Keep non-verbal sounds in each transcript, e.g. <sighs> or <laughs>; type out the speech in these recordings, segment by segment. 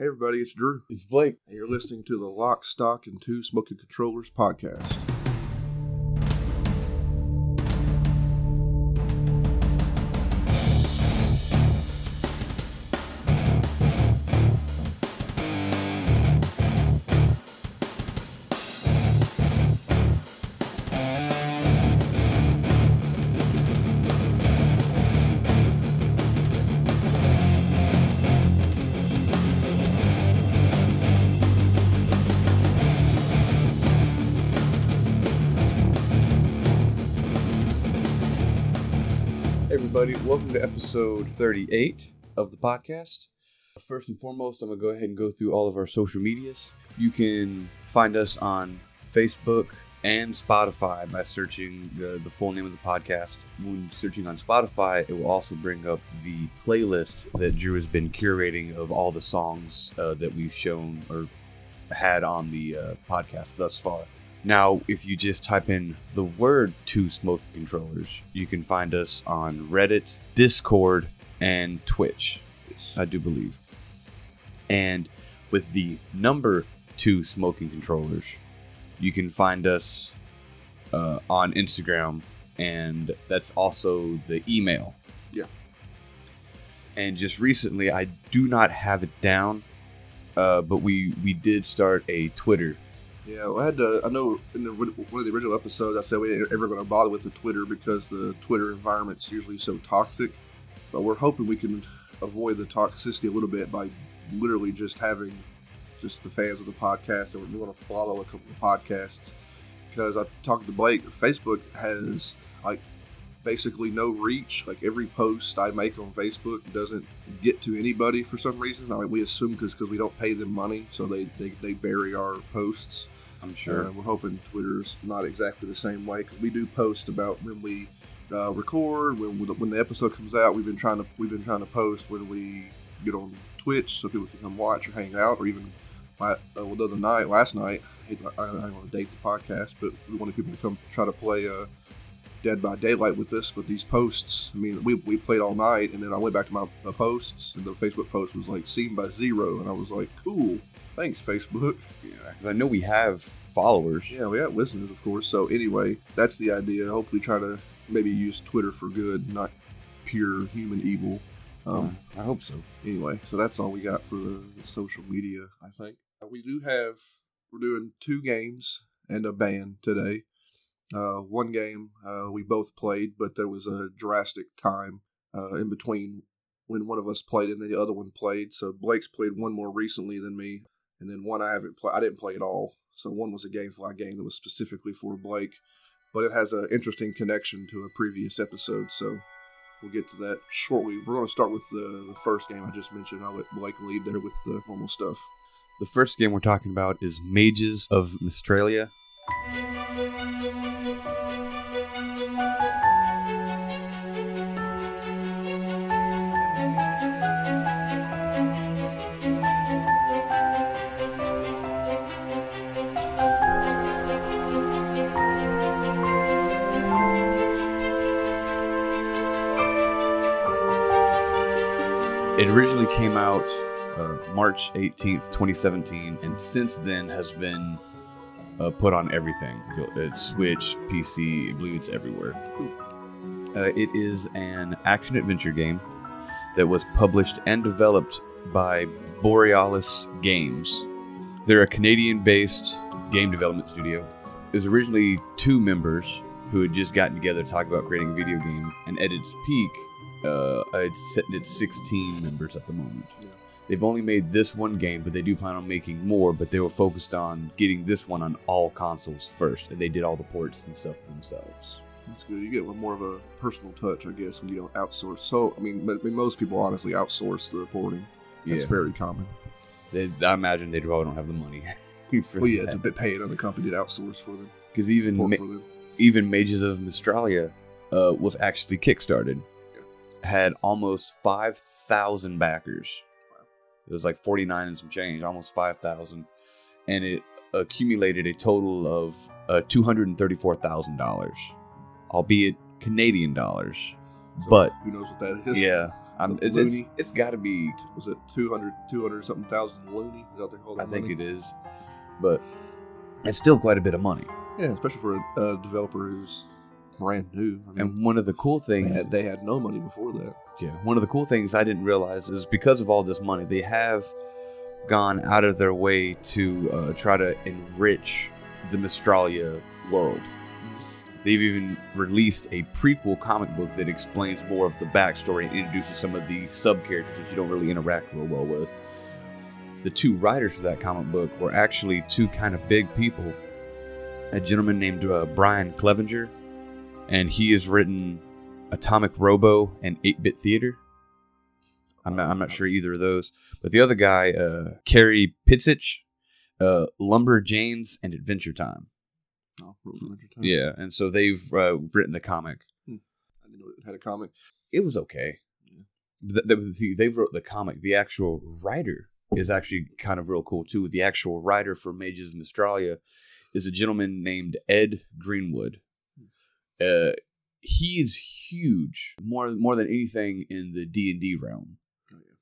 Hey everybody, it's Drew. It's Blake. And you're listening to the Lock, Stock, and Two Smoking Controllers podcast. Everybody, welcome to episode 38 of the podcast. First and foremost, I'm going to go ahead and go through all of our social medias. You can find us on Facebook and Spotify by searching the, the full name of the podcast. When searching on Spotify, it will also bring up the playlist that Drew has been curating of all the songs uh, that we've shown or had on the uh, podcast thus far. Now, if you just type in the word two smoke controllers, you can find us on Reddit, Discord, and Twitch, I do believe. And with the number two smoking controllers, you can find us uh, on Instagram, and that's also the email. Yeah. And just recently, I do not have it down, uh, but we we did start a Twitter Yeah, well, I had to. I know in the, one of the original episodes, I said we ain't ever going to bother with the Twitter because the Twitter environment's usually so toxic. But we're hoping we can avoid the toxicity a little bit by literally just having just the fans of the podcast and we want to follow a couple of podcasts because I talked to Blake. Facebook has like basically no reach. Like every post I make on Facebook doesn't get to anybody for some reason. I mean, we assume because we don't pay them money, so they, they, they bury our posts. I'm sure. Uh, we're hoping Twitter's not exactly the same way because we do post about when we uh, record, when when the episode comes out. We've been trying to we've been trying to post when we get on Twitch so people can come watch or hang out, or even uh, well, the other night, last night, I, I, I don't want to date the podcast, but we wanted people to come try to play uh, Dead by Daylight with this, But these posts, I mean, we, we played all night, and then I went back to my, my posts, and the Facebook post was like seen by zero, and I was like, cool, thanks Facebook. because I know we have followers. Yeah, we have listeners, of course. So anyway, that's the idea. Hopefully, try to maybe use Twitter for good, not pure human evil. Um, I hope so. anyway, so that's all we got for the social media. I think Uh, we do have. We're doing two games and a band today. Uh, one game uh, we both played, but there was a drastic time uh, in between when one of us played and the other one played. So Blake's played one more recently than me, and then one I haven't played. I didn't play at all. So one was a GameFly game that was specifically for Blake, but it has an interesting connection to a previous episode. So we'll get to that shortly. We're going to start with the, the first game I just mentioned. I'll let Blake lead there with the normal stuff. The first game we're talking about is Mages of Mistralia. Originally came out uh, March 18th, 2017, and since then has been uh, put on everything. It's Switch, PC, I believe it's everywhere. Uh, it is an action adventure game that was published and developed by Borealys Games. They're a Canadian based game development studio. It was originally two members who had just gotten together to talk about creating a video game, and at its peak, uh, it's sitting at 16 members at the moment. Yeah. They've only made this one game, but they do plan on making more. But they were focused on getting this one on all consoles first, and they did all the ports and stuff themselves. That's good. You get more of a personal touch, I guess, when you don't outsource. So, I mean, I mean most people honestly outsource the reporting. That's Yeah. very common. They, I imagine they probably don't have the money <laughs> for Well, yeah, that. to pay another company to outsource for them. Because even ma- for them. even Mages of Mistralia uh, was actually kickstarted. Had almost five thousand backers. It was like forty nine and some change, almost five thousand, and it accumulated a total of uh, two hundred and thirty four thousand dollars, albeit Canadian dollars. So But who knows what that is? yeah, I'm, it's, it's, it's got to be. Was it 200, 200 something thousand loony? Is that what they call I think money? it is, but it's still quite a bit of money. Yeah, especially for a, a developer who's brand new. I mean, And one of the cool they, things, had, they had no money before that. yeah, one of the cool things I didn't realize is because of all this money, they have gone out of their way to uh, try to enrich the Mistralia world. They've even released a prequel comic book that explains more of the backstory and introduces some of the sub characters that you don't really interact real well with. The two writers for that comic book were actually two kind of big people. A gentleman named uh, Brian Clevinger, and he has written Atomic Robo and 8 Bit Theater. I'm not, I'm not sure either of those. But the other guy, uh, Carey Pietsch, uh, Lumberjanes and Adventure Time. Oh, Adventure Time. Yeah, and so they've uh, written the comic. I didn't know it had a comic. It was okay. Th- th- see, they wrote the comic. The actual writer is actually kind of real cool too. The actual writer for Mages of Mistralia is a gentleman named Ed Greenwood. Uh, he is huge, more more than anything in the D and D realm, Oh, yeah.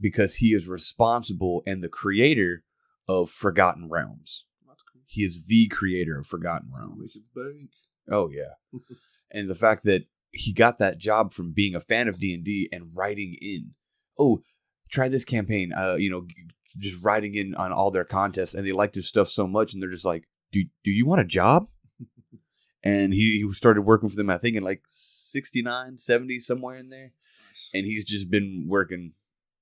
because he is responsible and the creator of Forgotten Realms. Cool. He is the creator of Forgotten Realms. make it bank. Oh yeah, <laughs> and the fact that he got that job from being a fan of D and D and writing in, oh, try this campaign. Uh, you know, just writing in on all their contests, and they liked his stuff so much, and they're just like, do do you want a job? And he, he started working for them. I think in like 69, 70, somewhere in there, Nice. and he's just been working.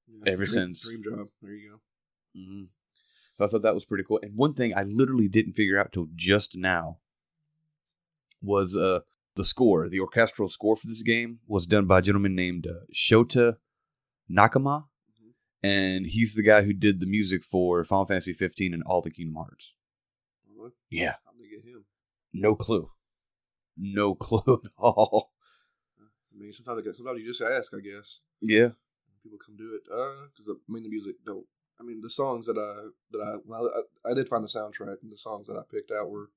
Yeah, ever dream- since. Dream job. There you go. hmm So I thought that was pretty cool. And one thing I literally didn't figure out till just now was uh the score. The orchestral score for this game was done by a gentleman named uh, Shota Nakama, Mhm. and he's the guy who did the music for Final Fantasy 15 and all the Kingdom Hearts. Yeah, How'd they get him? no clue, no <laughs> clue at all. I mean, sometimes, I guess, sometimes you just ask, I guess. Yeah, People come do it. Uh, because I mean, the music don't. I mean, the songs that I that I well, I, I did find the soundtrack, and the songs that I picked out were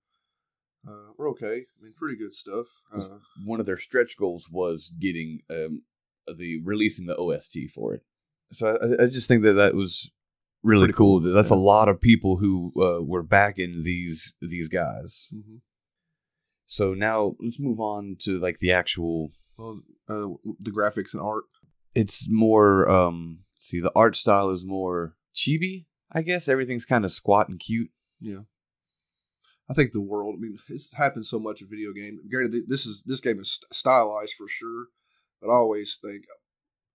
uh were okay. I mean, pretty good stuff. Uh, one of their stretch goals was getting um the releasing the OST for it. So I, I just think that that was really cool. cool, That's a lot of people who uh, were backing these these guys. mhm. So now let's move on to like the actual. Well, uh, the graphics and art. It's more um. See, the art style is more chibi. I guess everything's kind of squat and cute. Yeah. I think the world. I mean, it's happened so much in video game. Granted, this is this game is stylized for sure, but I always think,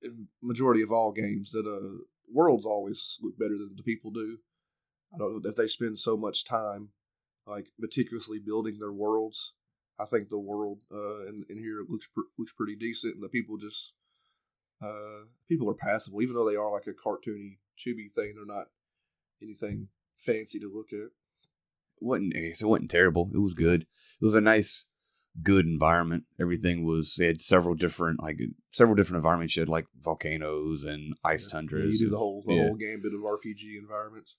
in majority of all games, that uh worlds always look better than the people do. I don't know if they spend so much time, like meticulously building their worlds. I think the world uh, in, in here looks pr- looks pretty decent, and the people just uh, people are passable, even though they are like a cartoony, chibi thing. They're not anything fancy to look at. It wasn't it wasn't terrible. It was good. It was a nice, good environment. Everything was. They had several different like several different environments. You had like volcanoes and ice Yeah, tundras. You do the whole the Yeah. whole gambit of RPG environments.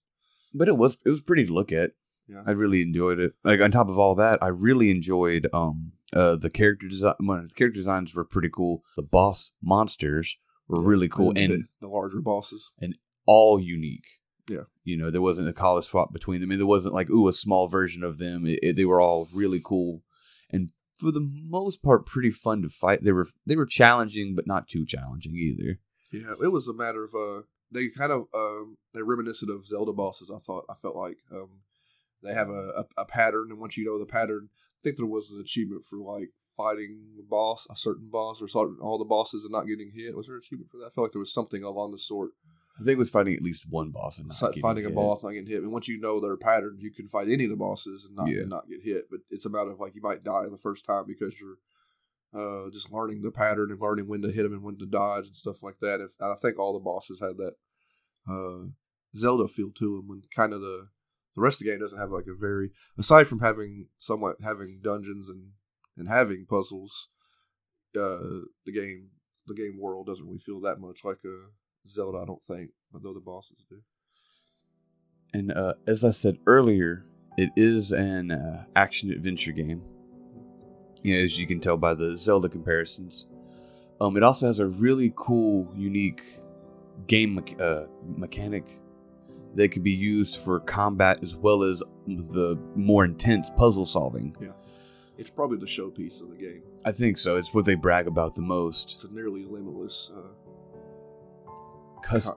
but it was it was pretty to look at. Yeah. I really enjoyed it. Like on top of all that, I really enjoyed um uh the character design. Well, the character designs were pretty cool. The boss monsters were really cool the, and the larger bosses. And all unique. Yeah. you know there wasn't a color swap between them, and there wasn't like ooh a small version of them. It, it- they were all really cool, and for the most part, pretty fun to fight. They were they were challenging, but not too challenging either. Yeah, it was a matter of uh, they kind of um, they're reminiscent of Zelda bosses. I thought I felt like um, they have a, a, a pattern, and once you know the pattern, I think there was an achievement for like fighting the boss, a certain boss, or certain all the bosses and not getting hit. Was there an achievement for that? I felt like there was something along the sort. I think it was fighting at least one boss and not like getting fighting a hit. boss, not getting hit. And once you know their patterns, you can fight any of the bosses and not Yeah. and not get hit. But it's about of like you might die the first time because you're uh, just learning the pattern and learning when to hit them and when to dodge and stuff like that. If I think all the bosses had that uh, Zelda feel to them, when kind of the the rest of the game doesn't have like a very aside from having somewhat having dungeons and and having puzzles. Uh, the game the game world doesn't really feel that much like a Zelda, I don't think, although the bosses do. And uh, as I said earlier, it is an uh, action adventure game. You know, as you can tell by the Zelda comparisons. Um, it also has a really cool, unique game me- uh, mechanic that can be used for combat as well as the more intense puzzle solving. Yeah. It's probably the showpiece of the game. I think so. It's what they brag about the most. It's a nearly limitless, uh, Cus-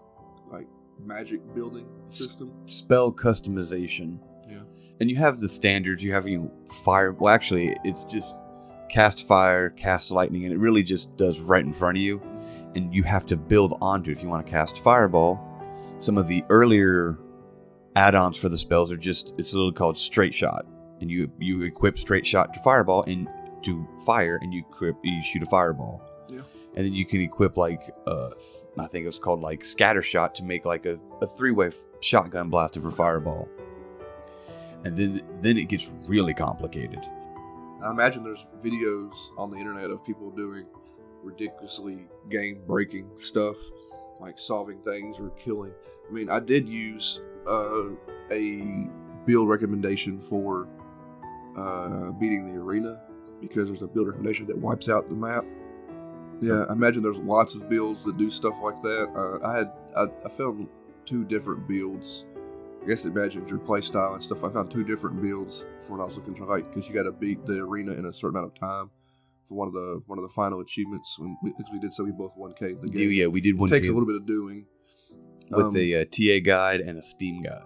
like magic building system. spell customization. Yeah. And you have the standards. You have you know fire. Well, actually, it's just cast fire, cast lightning, and it really just does right in front of you. And you have to build onto it if you want to cast fireball. Some of the earlier add-ons for the spells are just it's a little called straight shot, and you you equip straight shot to fireball and to fire, and you equip you shoot a fireball. Yeah. And then you can equip like uh, I think it's called like scatter shot to make like a, a three-way shotgun blaster for fireball. And then then it gets really complicated. I imagine there's videos on the internet of people doing ridiculously game breaking stuff, like solving things or killing. I mean, I did use uh, a build recommendation for uh, beating the arena because there's a build recommendation that wipes out the map. Yeah, I imagine there's lots of builds that do stuff like that. Uh, I had I, I found two different builds. I guess it your play style and stuff. I found two different builds for when I was looking for like because you got to beat the arena in a certain amount of time for one of the one of the final achievements. When we, we did so, we both one K the game. Yeah, we did one it takes a little bit of doing. with Um, a uh, TA guide and a Steam guide.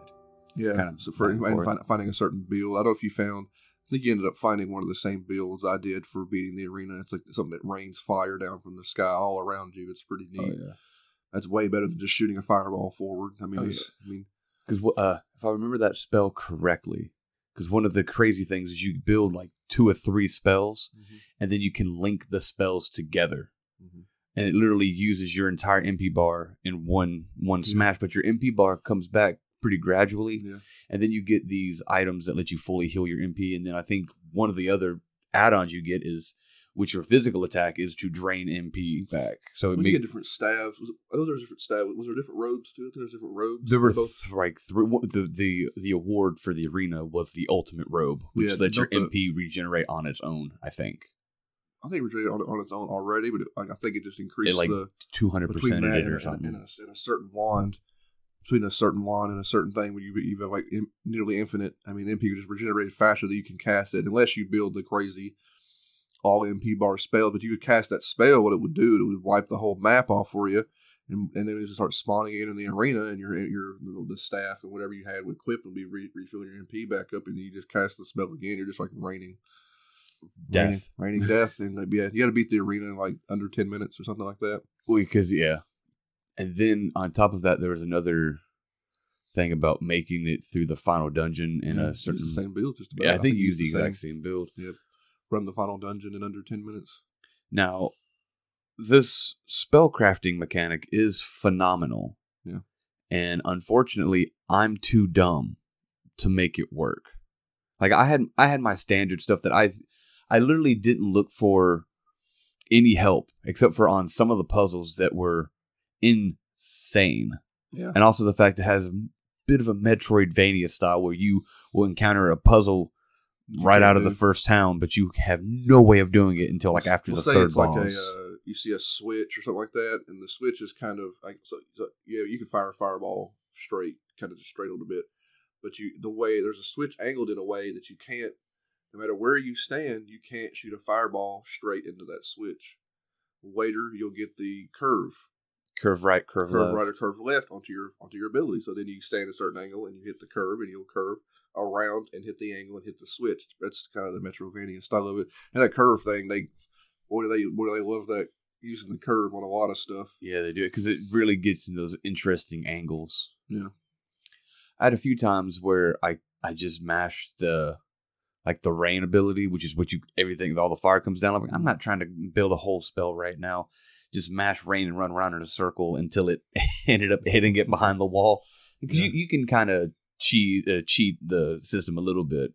Yeah, kind of so for back and and forth. find, finding a certain build. I don't know if you found. I think you ended up finding one of the same builds I did for beating the arena. It's like something that rains fire down from the sky all around you. It's pretty neat. Oh neat. yeah. That's way better than just shooting a fireball forward. I mean, Oh, it's, I mean, Because uh, if I remember that spell correctly, because one of the crazy things is you build like two or three spells, and then you can link the spells together, Mhm. and it literally uses your entire MP bar in one one Yeah. smash. But your MP bar comes back pretty gradually, yeah, and then you get these items that let you fully heal your MP. And then I think one of the other add-ons you get is, which your physical attack is to drain MP back. So it we make, get different staves. Was it, oh, I know there's different staves. Was there different robes too? I think there's different robes. There were both. th- like three. The the the award for the arena was the ultimate robe, which Yeah, lets your don't MP regenerate on its own. I think I think it was rated on, on its own already, but it, like, I think it just increased like, the two hundred percent it or a, something. and, a, and a certain wand. Between a certain wand and a certain thing, where you you have like in, nearly infinite. I mean, MP just regenerated faster that you can cast it, unless you build the crazy all MP bar spells, But you could cast that spell, what it would do, it would wipe the whole map off for you, and, and then it would start spawning again in the arena, and your your the staff and whatever you had with equip would be re- refilling your MP back up, and you just cast the spell again. You're just like raining. Raining, Death. raining <laughs> death, and like, yeah, you got to beat the arena in like under ten minutes or something like that. because yeah, and then on top of that, there was another thing about making it through the final dungeon in Yeah, a certain. the same build, just about. yeah, I think you use use the exact same build. Run the final dungeon in under ten minutes. Now, this spellcrafting mechanic is phenomenal. Yeah. And unfortunately, I'm too dumb to make it work. Like I had I had my standard stuff that I I literally didn't look for any help except for on some of the puzzles that were insane. Yeah, And also the fact it has a bit of a Metroidvania style where you will encounter a puzzle right out of the first town, but you have no way of doing it until like after we'll the say third it's boss. like a uh, you see a switch or something like that, and the switch is kind of like so, so yeah, you can fire a fireball straight, kind of just straight a little bit, but you the way there's a switch angled in a way that you can't, no matter where you stand, you can't shoot a fireball straight into that switch. Later, you'll get the curve, curve right, curve, curve left. right or curve left onto your onto your ability. So then you stand a certain angle and you hit the curve, and you'll curve around and hit the angle and hit the switch. That's kind of the Metroidvania style of it. And that curve thing, they what do they what do they love that using the curve on a lot of stuff. Yeah, they do it because it really gets in those interesting angles. Yeah. I had a few times where I I just mashed the like the rain ability, which is what you everything all the fire comes down. I'm like, I'm not trying to build a whole spell right now. Just mash rain and run around in a circle until it <laughs> ended up hitting it behind the wall. Because Yeah. you, you can kind of cheat uh, cheat the system a little bit.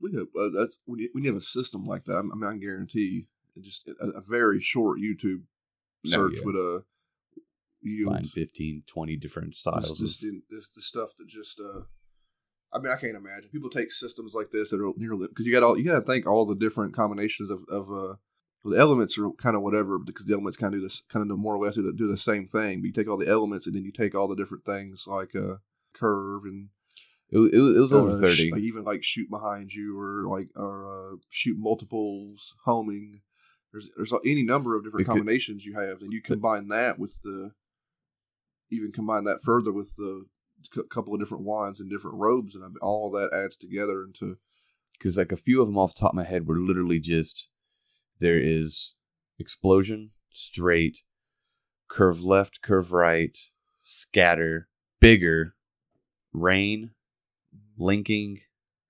We have uh, you, have a system like that. I mean, I guarantee it just a, a very short YouTube No, search yeah. would uh yield Find 15, 20 different styles. just of- in, the stuff that just uh I mean I can't imagine people take systems like this that are nearly because you got all you got to think all the different combinations of of uh Well, the elements are kind of whatever because the elements kind of do this, kind of more or less do the, do the same thing. But you take all the elements and then you take all the different things like uh, curve and It, it, was- it was over uh, sh- thirty. like even like shoot behind you or like or uh, shoot multiples, homing. There's there's any number of different It could- combinations you have, and you combine that with the even combine that further with the c- couple of different wands and different robes, and all that adds together into because like a few of them off the top of my head were literally just there is explosion, straight, curve left, curve right, scatter, bigger, rain, linking.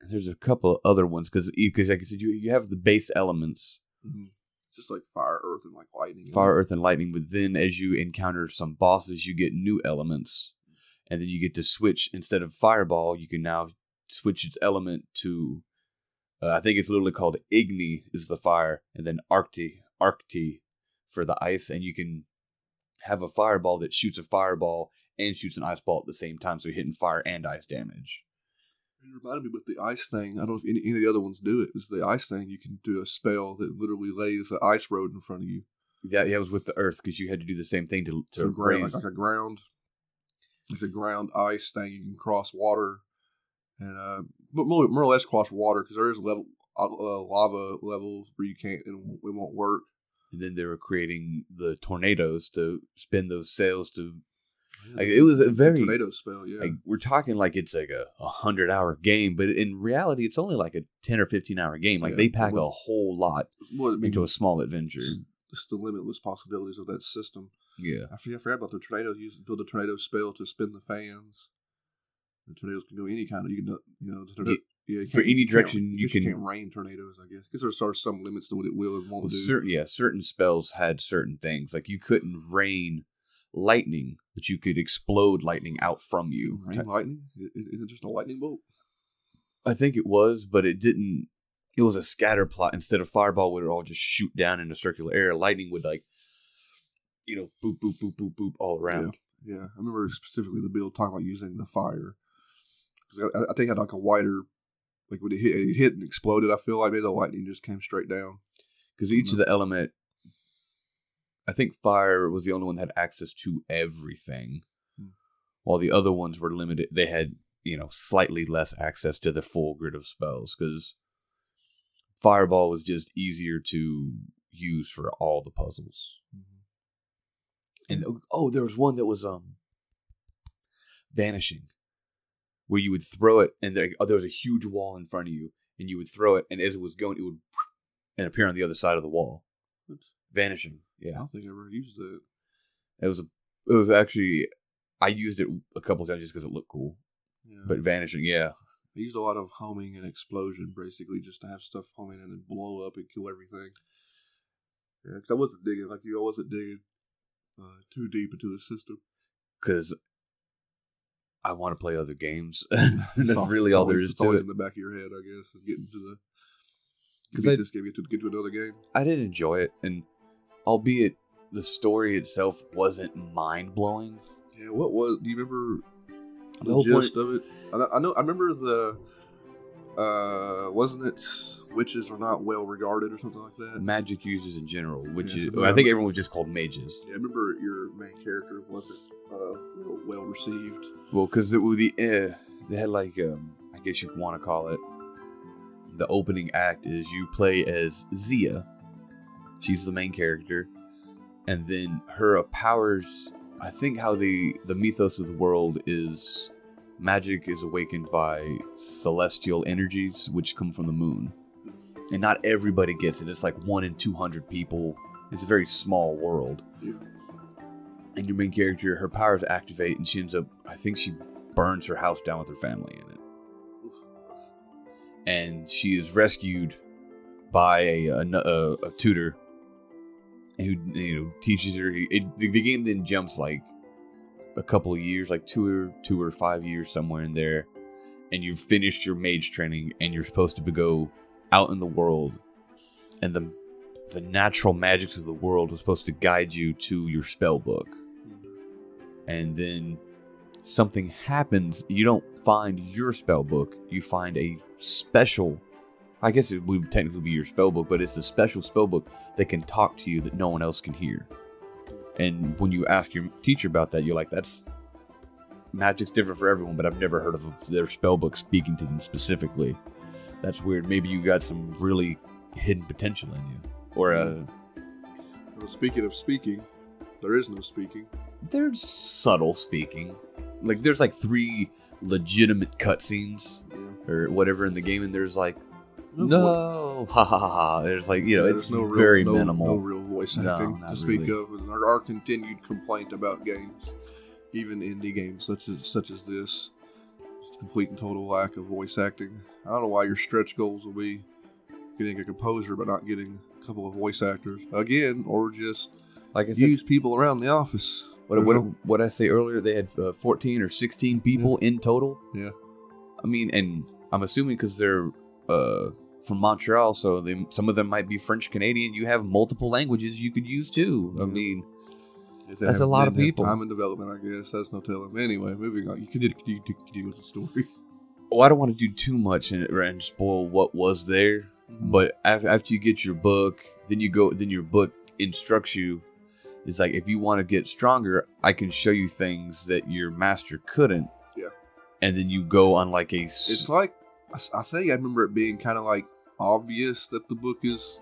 And there's a couple of other ones because because like I said, you you have the base elements, Mhm. Just like fire, earth, and like lightning. fire, earth, and lightning. But then as you encounter some bosses, you get new elements, and then you get to switch instead of fireball, you can now switch its element to. Uh, I think it's literally called Igni is the fire, and then Arcti Arcti for the ice, and you can have a fireball that shoots a fireball and shoots an ice ball at the same time, so you're hitting fire and ice damage. It reminded me with the ice thing. I don't know if any, any of the other ones do it. it. Is the ice thing? You can do a spell that literally lays the ice road in front of you. Yeah, yeah, it was with the earth because you had to do the same thing to to So ground, like, like a ground, like a ground ice thing. You can cross water, and uh, but more, more or less cross water because there is level uh, lava levels where you can't and it won't work. and then they were creating the tornadoes to spin those sails to Like, it was a The very- tornado spell. Yeah, like we're talking like it's like a, a hundred hour game but in reality it's only like a 10 or 15 hour game like Yeah, they pack a whole lot well, I mean, into a small adventure just the limitless possibilities of that system. yeah I forget, I forgot about the tornadoes. You build a tornado spell to spin the fans. The tornadoes can go any kind of you can you know the tornado, yeah, you for any direction you can- can't rain tornadoes. I guess because there are some limits to what it will and won't well, do. certain yeah certain spells had certain things like you couldn't rain lightning but you could explode lightning out from you Rain lightning? I- i- Is it just a lightning bolt? i think it was but it didn't it was a scatter plot instead of fireball would it all just shoot down in a circular area lightning would like you know boop boop boop boop boop all around Yeah, I remember specifically the build talking about using the fire. 'Cause I, I think it had like a wider, like when it hit, it hit and exploded. I feel like maybe the lightning just came straight down. because each of the element i think fire was the only one that had access to everything. Hmm. while the other ones were limited they had you know slightly less access to the full grid of spells because fireball was just easier to use for all the puzzles. And oh there was one that was um vanishing where you would throw it and there, oh, there was a huge wall in front of you and you would throw it and as it was going it would and appear on the other side of the wall. What? vanishing I don't think I ever used that. it was a it was actually i used it a couple times just because it looked cool Yeah. but vanishing yeah I used a lot of homing and explosion, basically, just to have stuff homing and then blow up and kill everything. Yeah, because I wasn't digging like you. I wasn't digging uh, too deep into the system. because i want to play other games <laughs> <laughs> that's al- really all there is to it in the back of your head, I guess, is getting to the. 'Cause Because I- just gave you to get to another game. I did enjoy it, and albeit the story itself wasn't mind blowing. Yeah, what was? Do you remember the, The whole gist of it? I know, I know. I remember the. Uh, wasn't it witches are not well regarded or something like that? Magic users in general, which Yeah, is so I think everyone was just called mages. Yeah, I remember your main character wasn't uh, well, received. Well, because the uh, they had like um, I guess you want to call it the opening act is you play as Zia. She's the main character, and then her powers. I think how the the mythos of the world is magic is awakened by celestial energies which come from the moon, and not everybody gets it. It's like one in two hundred people. It's a very small world Yeah. and your main character, her powers activate, and she ends up. I think she burns her house down with her family in it, and she is rescued by a a, a, a tutor who you know teaches her. It, the, the game then jumps like a couple of years, like two or two or five years somewhere in there, and you've finished your mage training, and you're supposed to go out in the world, and the the natural magics of the world was supposed to guide you to your spell book and then something happens you don't find your spell book you find a special I guess it would technically be your spell book, but it's a special spell book that can talk to you that no one else can hear. And when you ask your teacher about that, you're like, "That's magic's different for everyone," but I've never heard of their spell book speaking to them specifically. That's weird. Maybe you got some really hidden potential in you, or uh, Well, speaking of speaking, there is no speaking. there's subtle speaking. Like there's like three legitimate cutscenes or whatever in the game, and there's like No, no, <laughs> ha ha ha ha. There's like you know, Yeah, it's no real- very no- minimal. No real voice No, acting not to speak really. of. And our, our continued complaint about games, even indie games such as such as this, just complete and total lack of voice acting. I don't know why your stretch goals will be getting a composer but not getting a couple of voice actors again, or just Like I said, use people around the office. what what what I say earlier, they had uh, 14 or 16 people in total. Yeah. I mean, and I'm assuming because they're uh, from Montreal, so they, some of them might be French Canadian. You have multiple languages you could use too. I mean, If they That's a lot of didn't have people. Time in development, I guess. That's no telling. Anyway, moving on. You continue, continue, continue with the story. oh, I don't want to do too much and, and spoil what was there. Mm-hmm. But after you get your book, then you go. Then your book instructs you. It's like if you want to get stronger, I can show you things that your master couldn't. Yeah. And then you go on like a. s- It's like I think I remember it being kind of like obvious that the book is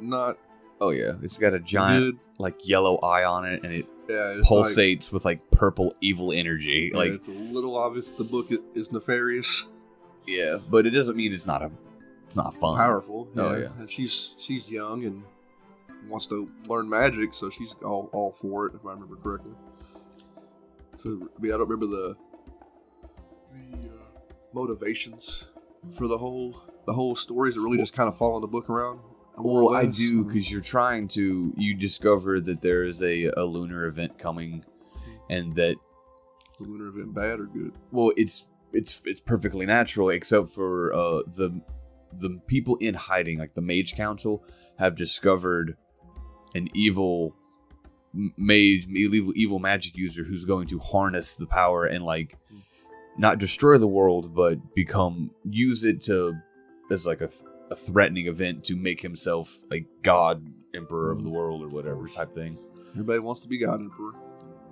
not oh yeah, it's got a giant good. like yellow eye on it, and it Yeah, it's like- pulsates with like purple evil energy. yeah, like it's a little obvious the book is nefarious, yeah, but it doesn't mean it's not a. It's not fun. powerful. Oh, yeah. and she's she's young and wants to learn magic, so she's all all for it if I remember correctly. So I mean, I don't remember the the uh, motivations for the whole the whole stories. It really just kind of follow the book around. Well, I do because you're trying to. You discover that there is a, a lunar event coming, and that the lunar event bad or good? well, it's it's it's perfectly natural, except for uh, the the people in hiding, like the Mage Council, have discovered an evil mage, evil evil magic user who's going to harness the power and like not destroy the world, but become use it to as like a, th- a threatening event to make himself like god emperor of the mm. world or whatever type thing. Everybody wants to be God Emperor.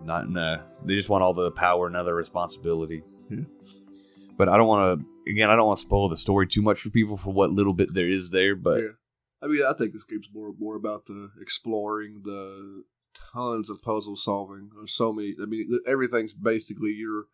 Not nah, they just want all the power and other responsibility. Yeah. But I don't want to. Again, I don't want to spoil the story too much for people for what little bit there is there. But yeah. I mean, I think this game's more more about the exploring, the tons of puzzle solving. There's so many. I mean, everything's basically you're.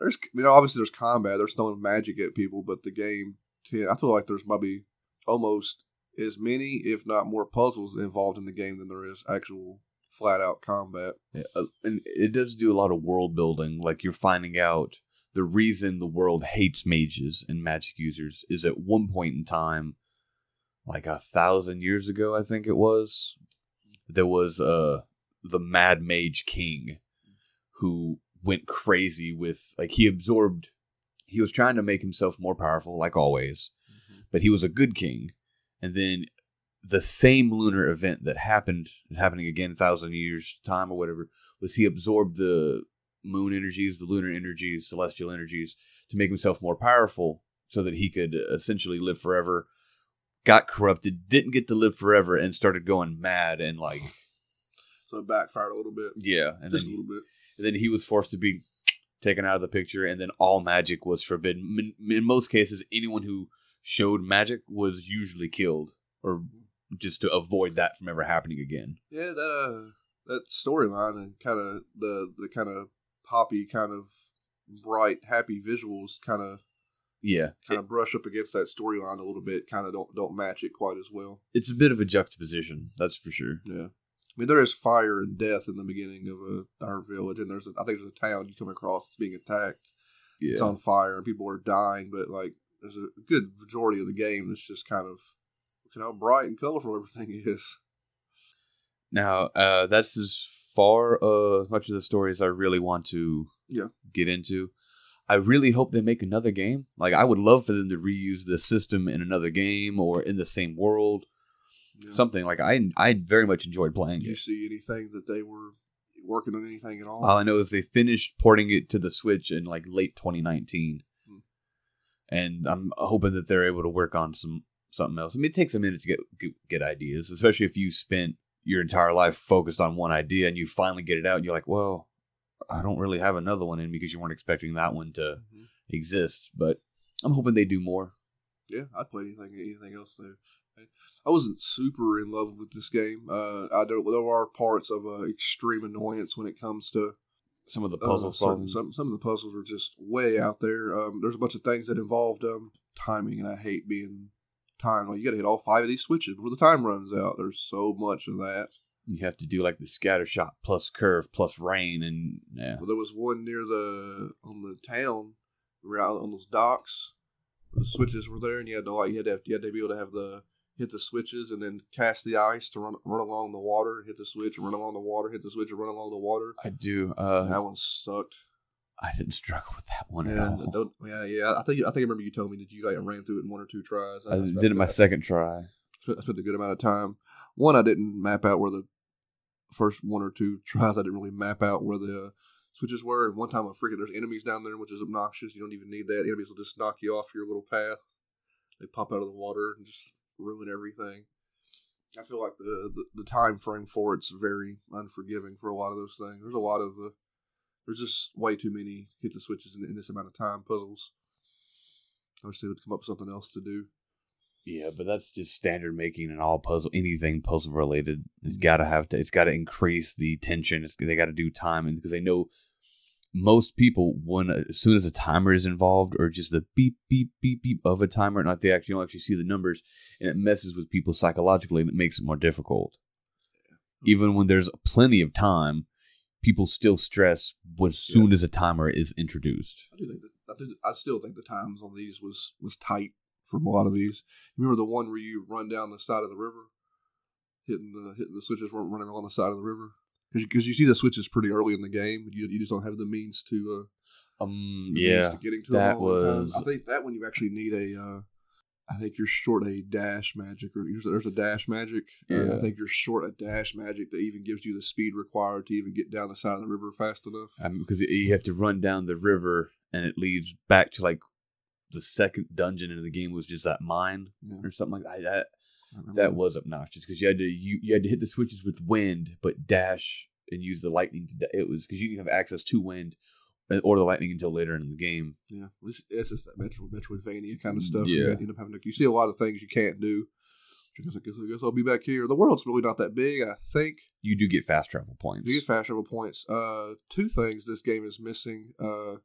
There's, I mean, obviously there's combat. There's throwing magic at people, but the game, I feel like there's maybe almost as many, if not more, puzzles involved in the game than there is actual flat out combat. Yeah, uh, and it does do a lot of world building. Like you're finding out the reason the world hates mages and magic users is at one point in time, like a thousand years ago, I think it was, there was uh the Mad Mage King, who went crazy with like he absorbed. He was trying to make himself more powerful, like always, mm-hmm. but he was a good king. And then the same lunar event that happened, happening again, a thousand years time or whatever, was he absorbed the moon energies, the lunar energies, celestial energies to make himself more powerful, so that he could uh, essentially live forever. Got corrupted, didn't get to live forever, and started going mad and like <sighs> So it backfired a little bit, yeah, and just then a little bit. and then he was forced to be taken out of the picture, and then all magic was forbidden. In, in most cases, anyone who showed magic was usually killed, or just to avoid that from ever happening again. Yeah, that uh, that storyline and kind of the the kind of poppy, kind of bright, happy visuals, kind of Yeah, kind of brush up against that storyline a little bit. Kind of don't don't match it quite as well. it's a bit of a juxtaposition, that's for sure. Yeah, I mean there is fire and death in the beginning of a, our village, and there's a, I think there's a town you come across that's being attacked. It's on fire and people are dying, but like there's a good majority of the game that's just kind of look at how bright and colorful everything <laughs> is. now uh, that's as far uh, as much of the story as I really want to Yeah. get into. I really hope they make another game. Like I would love for them to reuse the system in another game or in the same world. Yeah. Something like I I very much enjoyed playing Did you see anything that they were working on anything at all? All I know is they finished porting it to the Switch in like late 2019, Hmm. and I'm hoping that they're able to work on some something else. I mean, it takes a minute to get get, get ideas, especially if you spent your entire life focused on one idea and you finally get it out. And you're like, well, I don't really have another one in because you weren't expecting that one to Mhm. exist. But I'm hoping they do more. Yeah, I'd play anything anything else there. I wasn't super in love with this game. Uh, I don't. There are parts of uh, extreme annoyance when it comes to Some of the uh, puzzle certain- solving. some some of the puzzles are just way out there. Um, there's a bunch of things that involved um, timing, and I hate being timed. Like you got to hit all five of these switches before the time runs out. There's so much of that. You have to do like the scatter shot plus curve plus rain and yeah. Well, there was one near the on the town, out on those docks. The switches were there, and you had to like you had to have, you had to be able to have the hit the switches and then cast the ice to run run along the water, hit the switch, and run along the water, hit the switch, and run along the water. I do. Uh, that one sucked. I didn't struggle with that one at Yeah, all. don't- yeah, yeah. I think I think I remember you told me that you like ran through it in one or two tries. I spent- did it my second try. I spent a good amount of time. One, I didn't map out where the first one or two tries. I didn't really map out where the uh, switches were. And one time, I freaking there's enemies down there, which is obnoxious. You don't even need that. The enemies will just knock you off your little path. They pop out of the water and just ruin everything. I feel like the, the the time frame for it's very unforgiving for a lot of those things. There's a lot of the there's just way too many hit the switches in, in this amount of time puzzles. I wish they would come up with something else to do. Yeah, but that's just standard making and all puzzle anything puzzle related. It's got to have to. It's got to increase the tension. It's, they got to do time, because they know most people when uh, as soon as a timer is involved or just the beep beep beep beep of a timer, not they actually don't actually see the numbers, and it messes with people psychologically and it makes it more difficult. Even when there's plenty of time, people still stress as soon as a timer is introduced. I do think that I, do, I still think the times on these was was tight from a lot of these. Remember the one where you run down the side of the river, hitting the hitting the switches, run- running along the side of the river because you, see the switches pretty early in the game. You you just don't have the means to uh, Um, yeah, to getting to that them all the time. was- I think that one you actually need a. Uh, I think you're short a dash magic, or there's- there's a dash magic. Uh, Yeah. I think you're short a dash magic that even gives you the speed required to even get down the side of the river fast enough. because you have to run down the river and it leads back to like the second dungeon in the game was just that mine Yeah. or something like that. That, that was obnoxious because you had to you, you had to hit the switches with wind, but dash and use the lightning. To, it was because you didn't have access to wind uh, or the lightning until later in the game. Yeah, it's, it's just that Metro, Metroidvania kind of stuff. Yeah. you end up having to. You see a lot of things you can't do. I guess, I guess, I guess I'll be back here. The world's really not that big. I think You do get fast travel points. you get fast travel points. Uh, two things this game is missing uh,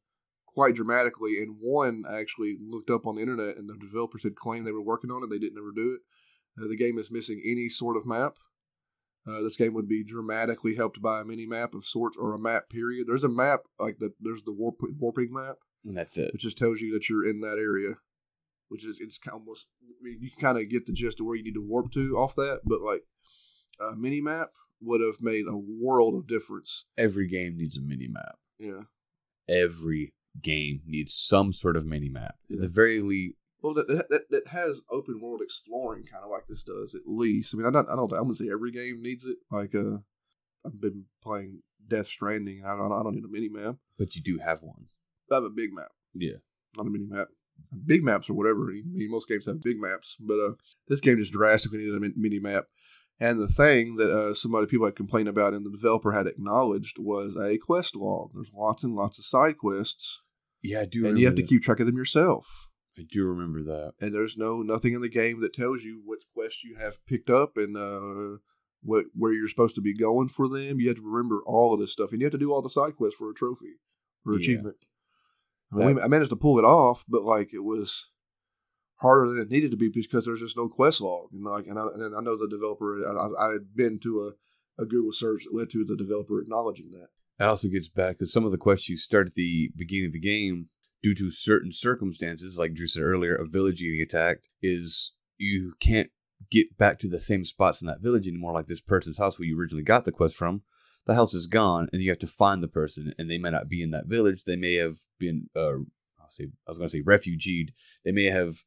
quite dramatically, and one I actually looked up on the internet, and the developers had claimed they were working on it. They didn't ever do it. Uh, the game is missing any sort of map. Uh, this game would be dramatically helped by a mini map of sorts or a map. Period. There's a map like the there's the warp, warping map and that's it. it just tells you that you're in that area, which is it's almost. I mean, you can kind of get the gist of where you need to warp to off that, but like a mini map would have made a world of difference. Every game needs a mini map. Yeah. Every game needs some sort of mini map. At the very least, Well, that, that that has open world exploring kind of like this does at least. I mean, I don't I don't I wouldn't say every game needs it. Like uh, I've been playing Death Stranding. I don't I don't need a mini map. but you do have one. I have a big map. Yeah. not a mini map. Big maps or whatever. I mean, most games have big maps, but uh, this game just drastically needed a mini map. And the thing that uh, somebody people had complained about and the developer had acknowledged was a quest log. There's lots and lots of side quests, Yeah, I do. and you have to keep track of them yourself. I do remember that. And there's no nothing in the game that tells you what quest you have picked up and uh, what where you're supposed to be going for them. You have to remember all of this stuff, and you have to do all the side quests for a trophy or Yeah. achievement. I, mean, That- I managed to pull it off, but like it was harder than it needed to be because there's just no quest log. And like, and I, and I know the developer. I, I- I had been to a, a Google search that led to the developer acknowledging that. It also gets back because some of the quests you start at the beginning of the game, due to certain circumstances, like Drew said earlier, a village getting attacked, is you can't get back to the same spots in that village anymore. Like this person's house where you originally got the quest from, the house is gone, and you have to find the person, and they may not be in that village. They may have been, uh, I'll say, I was going to say refugeed. They may have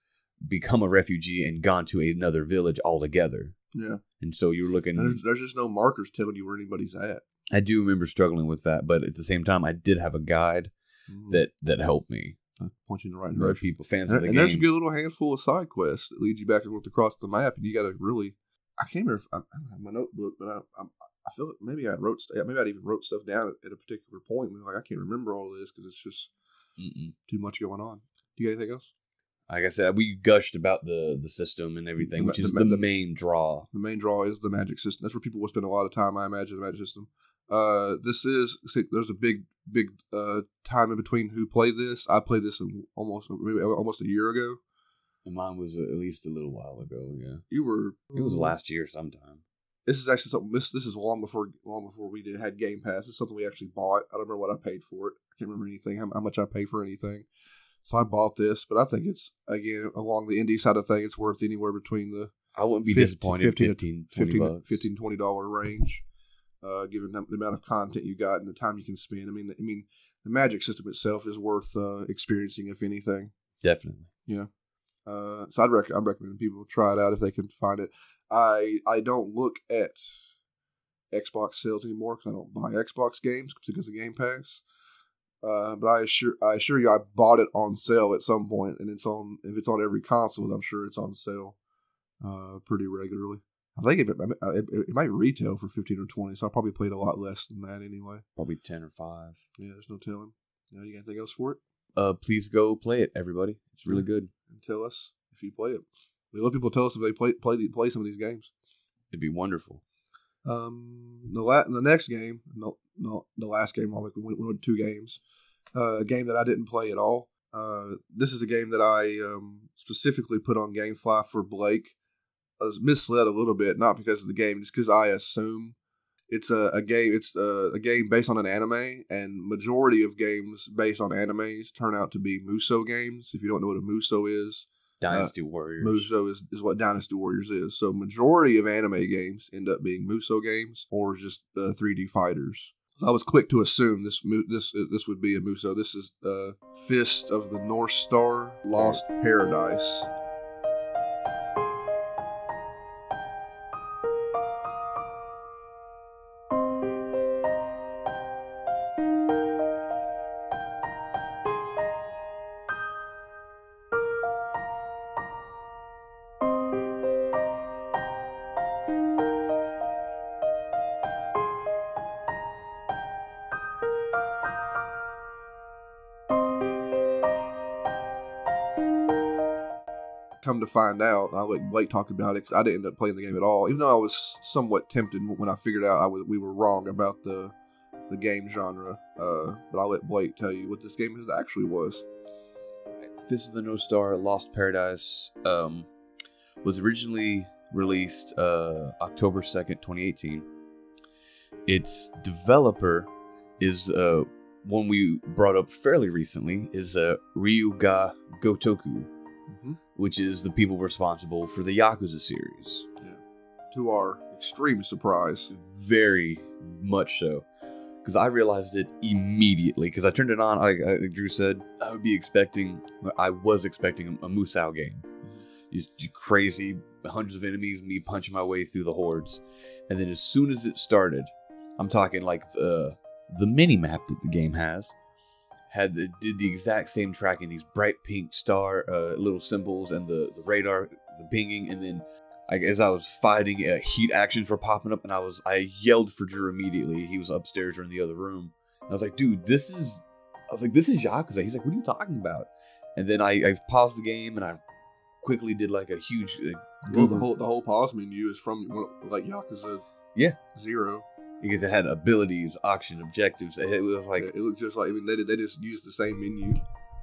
become a refugee and gone to another village altogether. Yeah, And so you're looking. there's, there's just no markers telling you where anybody's at. I do remember struggling with that, but at the same time, I did have a guide Mm. that that helped me. I point you in the right Right direction. people, fans And, of the and there's a good little handful of side quests that lead you back and forth across the map, and you got to really. I can't remember. If, I, I don't have my notebook, but I, I, I feel like maybe I wrote maybe I even wrote stuff down at, at a particular point. Like I can't remember all this because it's just Mm-mm. too much going on. Do you got anything else? Like I said, we gushed about the the system and everything, The- which is the- the, the- main draw. The main draw is the magic system. That's where people will spend a lot of time. I imagine the magic system. Uh, this is there's a big big uh time in between who played this. I played this in almost maybe almost a year ago. And mine was at least a little while ago. Yeah, You were it was last year sometime. This is actually something. This this is long before long before we did had Game Pass. It's something we actually bought. I don't remember what I paid for it. I can't remember anything how, how much I paid for anything. So I bought this, but I think it's again along the indie side of thing. It's worth anywhere between the I wouldn't be 50 disappointed. 15 15, 20 15 bucks. 15 20 dollar range, uh, given the, the amount of content you got and the time you can spend. I mean, I mean, the Magic system itself is worth uh, experiencing, if anything. Definitely. Yeah. Uh, so I'd rec- I'm recommending people try it out if they can find it. I I don't look at Xbox sales anymore because I don't buy Xbox games because of Game Pass. Uh, but I assure I assure you, I bought it on sale at some point, and it's on. If it's on every console, I'm sure it's on sale uh, pretty regularly. I think it, it, it might retail for fifteen or twenty, so I probably played a lot less than that anyway. Probably 10 or 5. Yeah, there's no telling. Uh, you got anything else for it? Uh, please go play it, everybody. It's really good. And tell us if you play it. We let people tell us if they play play play some of these games. It'd be wonderful. Um, the la- the next game, no, no, the last game. I we went, we went two games. Uh, a game that I didn't play at all. Uh, this is a game that I um, specifically put on GameFly for Blake. I was misled a little bit, not because of the game, just because I assume it's a, a game. It's a, a game based on an anime, and majority of games based on animes turn out to be Muso games. If you don't know what a Muso is, Dynasty Warriors. Muso is, is what Dynasty Warriors is. So majority of anime games end up being Muso games or just uh, 3D fighters. So I was quick to assume this this uh, this would be a Muso. This is uh, Fist of the North Star, Lost Paradise. Find out, I'll let Blake talk about it because I didn't end up playing the game at all. Even though I was somewhat tempted when I figured out I was, we were wrong about the the game genre. Uh, but I'll let Blake tell you what this game is actually was. Fist of the North Star Lost Paradise um, was originally released uh, October 2nd, 2018. Its developer is uh, one we brought up fairly recently is uh, Ryuga Gotoku, Mm-hmm. which is the people responsible for the Yakuza series. To our extreme surprise, Very much so. Because I realized it immediately. Because I turned it on, like, like Drew said, I would be expecting, I was expecting a, a Musou game. Just crazy, hundreds of enemies, me punching my way through the hordes. And then as soon as it started, I'm talking like the the mini map that the game has had the, did the exact same tracking, these bright pink star uh, little symbols and the the radar, the pinging, and then like as I was fighting, uh, heat actions were popping up, and I was I yelled for Drew immediately. He was upstairs or in the other room. And I was like, dude, this is. I was like, this is Yakuza. He's like, what are you talking about? And then I, I paused the game and I quickly did like a huge uh, well, the whole the whole pause menu is from like Yakuza Yeah. Zero. Because it had abilities, auction, objectives. It was like it looked just like I mean they they just used the same menu.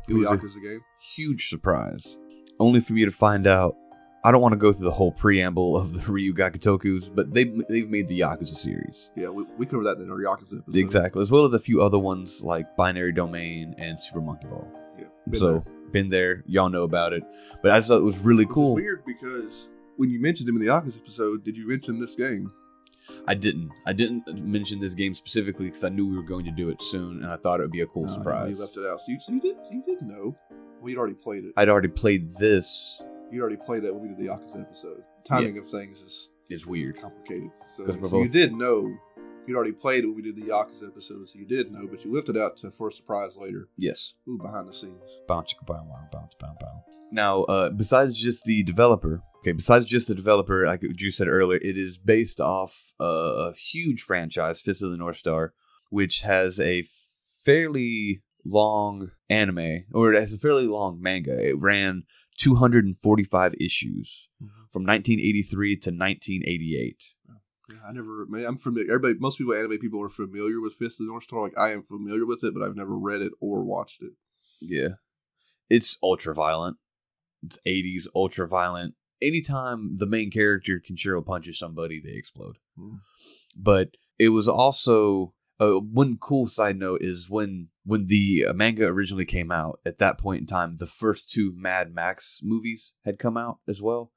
It was a- Yakuza game. huge surprise. Only for me to find out. I don't want to go through the whole preamble of the <laughs> Ryu Gakutokus, but they they've made the Yakuza series. Yeah, we, we covered that in our Yakuza episode. Exactly, as well as a few other ones like Binary Domain and Super Monkey Ball. Yeah, been so there. been there, y'all know about it. But I thought it was really Which cool. weird because when you mentioned him in the Yakuza episode, did you mention this game? I didn't. I didn't mention this game specifically because I knew we were going to do it soon, and I thought it would be a cool surprise. You left it out, so you, so you did. So you did know. Well, you'd already played it. I'd already played this. You'd already played that when we did the Yakuza episode. Timing of things is It's weird. complicated. So, so you did know you'd already played it when we did the Yakuza episode, so you did know, but you left it out to, for a surprise later. Yes. Ooh, behind the scenes. Bounce, wow, bounce, bow, bow. Now, uh, besides just the developer, okay, besides just the developer, like you said earlier, it is based off uh, a huge franchise, Fist of the North Star, which has a fairly long anime, or it has a fairly long manga. It ran 245 issues Mhm. from 1983 to 1988. Yeah, I never. I'm familiar. Everybody, most people, anime people, are familiar with Fist of the North Star. Like I am familiar with it, but I've never read it or watched it. Yeah. It's ultra violent. It's 80s, ultra violent. Anytime the main character, Kenshiro, punches somebody, they explode. Hmm. But it was also uh, one cool side note is when when the uh, manga originally came out at that point in time the first two mad max movies had come out as well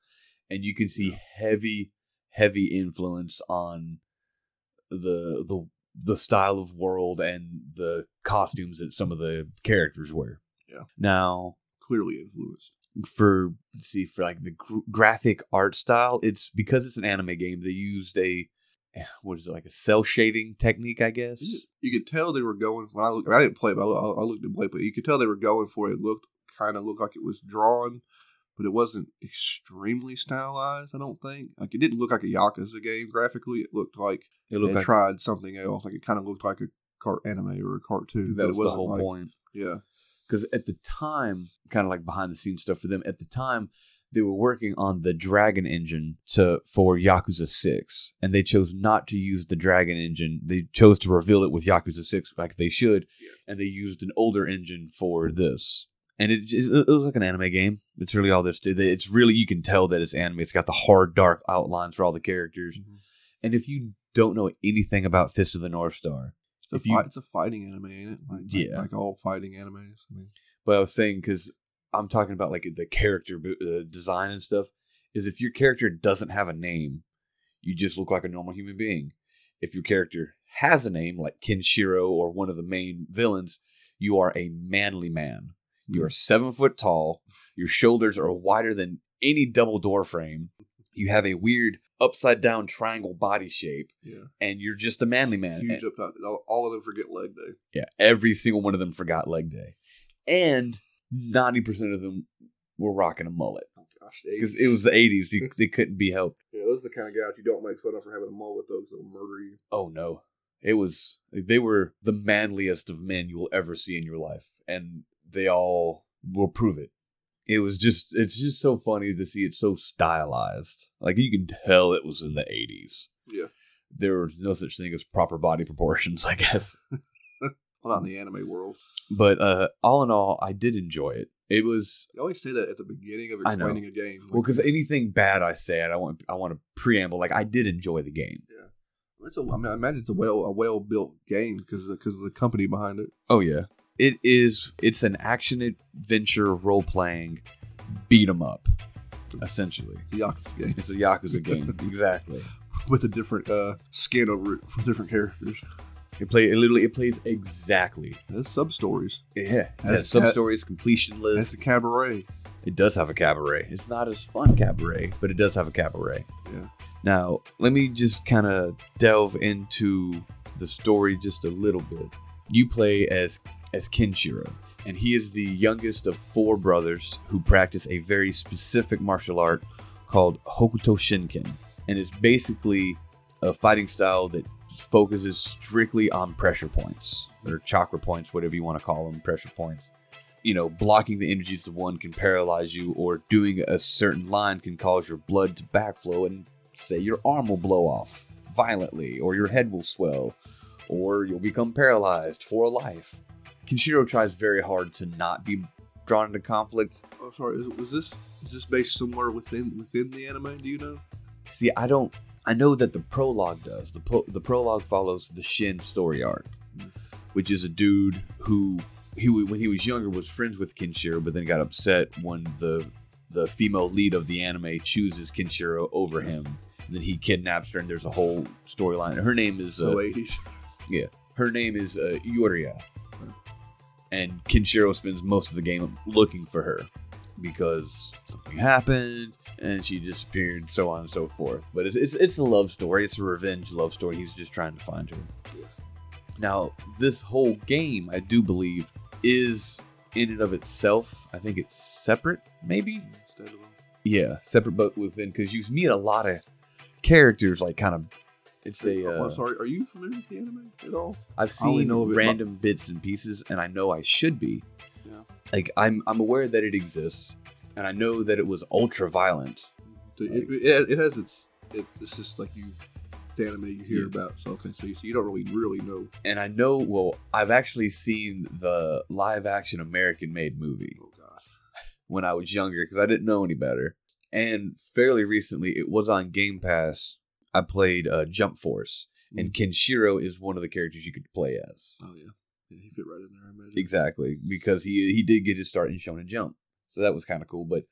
and you can see heavy heavy influence on the the the style of world and the costumes that some of the characters wear Yeah. now Clearly influenced. For let's see for like the gr- graphic art style it's because it's an anime game they used a <sighs> what is it like a cel shading technique i guess You, you could tell they were going. When I look, I didn't play, but I, I looked at play, but you could tell they were going for it. It looked kind of looked like it was drawn, but it wasn't extremely stylized. I don't think. Like it didn't look like a Yakuza game graphically. It looked like it they looked like tried something else. Like it kind of looked like a cart anime or a cartoon. that was the whole like, point Yeah. Because at the time kind of like behind the scenes stuff for them at the time they were working on the dragon engine to for yakuza 6 and they chose not to use the dragon engine. They chose to reveal it with yakuza 6 like they should and they used an older engine for this. And it, it, it was like an anime game. It's really all this it's really you can tell that it's anime. It's got the hard dark outlines for all the characters. Mhm. and if you don't know anything about fist of the north star It's a, If you- fight, it's a fighting anime, ain't it? Like, like- Yeah. like all fighting animes. I mean, But I was saying because I'm talking about like the character uh, design and stuff. Is if your character doesn't have a name, you just look like a normal human being. If your character has a name, like Kenshiro or one of the main villains, you are a manly man. You are seven foot tall. Your shoulders are wider than any double door frame. You have a weird upside down triangle body shape, yeah, and you're just a manly man. huge up top. All, all of them forget leg day. Yeah, every single one of them forgot leg day, and ninety percent of them were rocking a mullet Oh gosh, because it was the eighties. <laughs> They couldn't be helped. Yeah, those are the kind of guys you don't make fun of for having a mullet, though, 'cause they'll murder you. Oh no, it was they were the manliest of men you will ever see in your life, and they all will prove it. It was just it's just so funny to see it so stylized. Like you can tell it was in the eighties. Yeah. There was no such thing as proper body proportions, I guess. <laughs> Well, not in the anime world. But uh all in all, I did enjoy it. It was You always say that at the beginning of explaining a game. Well, because anything bad I say, I want. I want to preamble. Like I did enjoy the game. it's a, I mean, I imagine it's a well a well built game because because of the company behind it. Oh yeah, it is. It's an action adventure role playing beat 'em up, essentially. It's a Yakuza game It's a Yakuza game, <laughs> exactly. with a different uh, skin over it for different characters. It play. It literally. It plays exactly. There's sub stories. Yeah, it Has sub stories, completion list. It's a cabaret. It does have a cabaret. It's not as fun cabaret, but it does have a cabaret. Yeah. Now, let me just kind of delve into the story just a little bit. You play as as Kenshiro, and he is the youngest of four brothers who practice a very specific martial art called Hokuto Shinken, and it's basically a fighting style that focuses strictly on pressure points or chakra points, whatever you want to call them, pressure points you know, blocking the energies to one can paralyze you, or doing a certain line can cause your blood to backflow and say your arm will blow off violently, or your head will swell, or you'll become paralyzed for life. Kenshiro tries very hard to not be drawn into conflict. Oh, sorry. Is, was this is this based somewhere within within the anime? Do you know? See, I don't. I know that the prologue does. The po- the prologue follows the Shin story arc, which is a dude who he when he was younger was friends with Kenshiro, but then got upset when the the female lead of the anime chooses Kenshiro over him. And then he kidnaps her, and there's a whole storyline. Her name is So uh, eighties. <laughs> her name is uh, Yuria, and Kenshiro spends most of the game looking for her. because something happened and she disappeared, so on and so forth. But it's it's, it's a love story. It's a revenge love story. He's just trying to find her. Now, this whole game, I do believe, is in and of itself. I think it's separate, maybe. Yeah, separate but within because you meet a lot of characters. Like kind of, it's a. Oh, Uh, I'm sorry. Are you familiar with the anime at all? I've seen know of it- random bits and pieces, and I know I should be. Yeah. Like I'm, I'm aware that it exists, and I know that it was ultra violent. So it, it, it has its. It, it's just like you, the anime you hear Yeah. about. So okay, so you, so you don't really really know. And I know, well, I've actually seen the live action American made movie Oh gosh. when I was younger because I didn't know any better. And fairly recently, it was on Game Pass. I played uh, Jump Force, and Kenshiro is one of the characters you could play as. Oh yeah. Yeah, he fit right in there. I imagine. Exactly, because he he did get his start in Shonen Jump, so that was kind of cool. But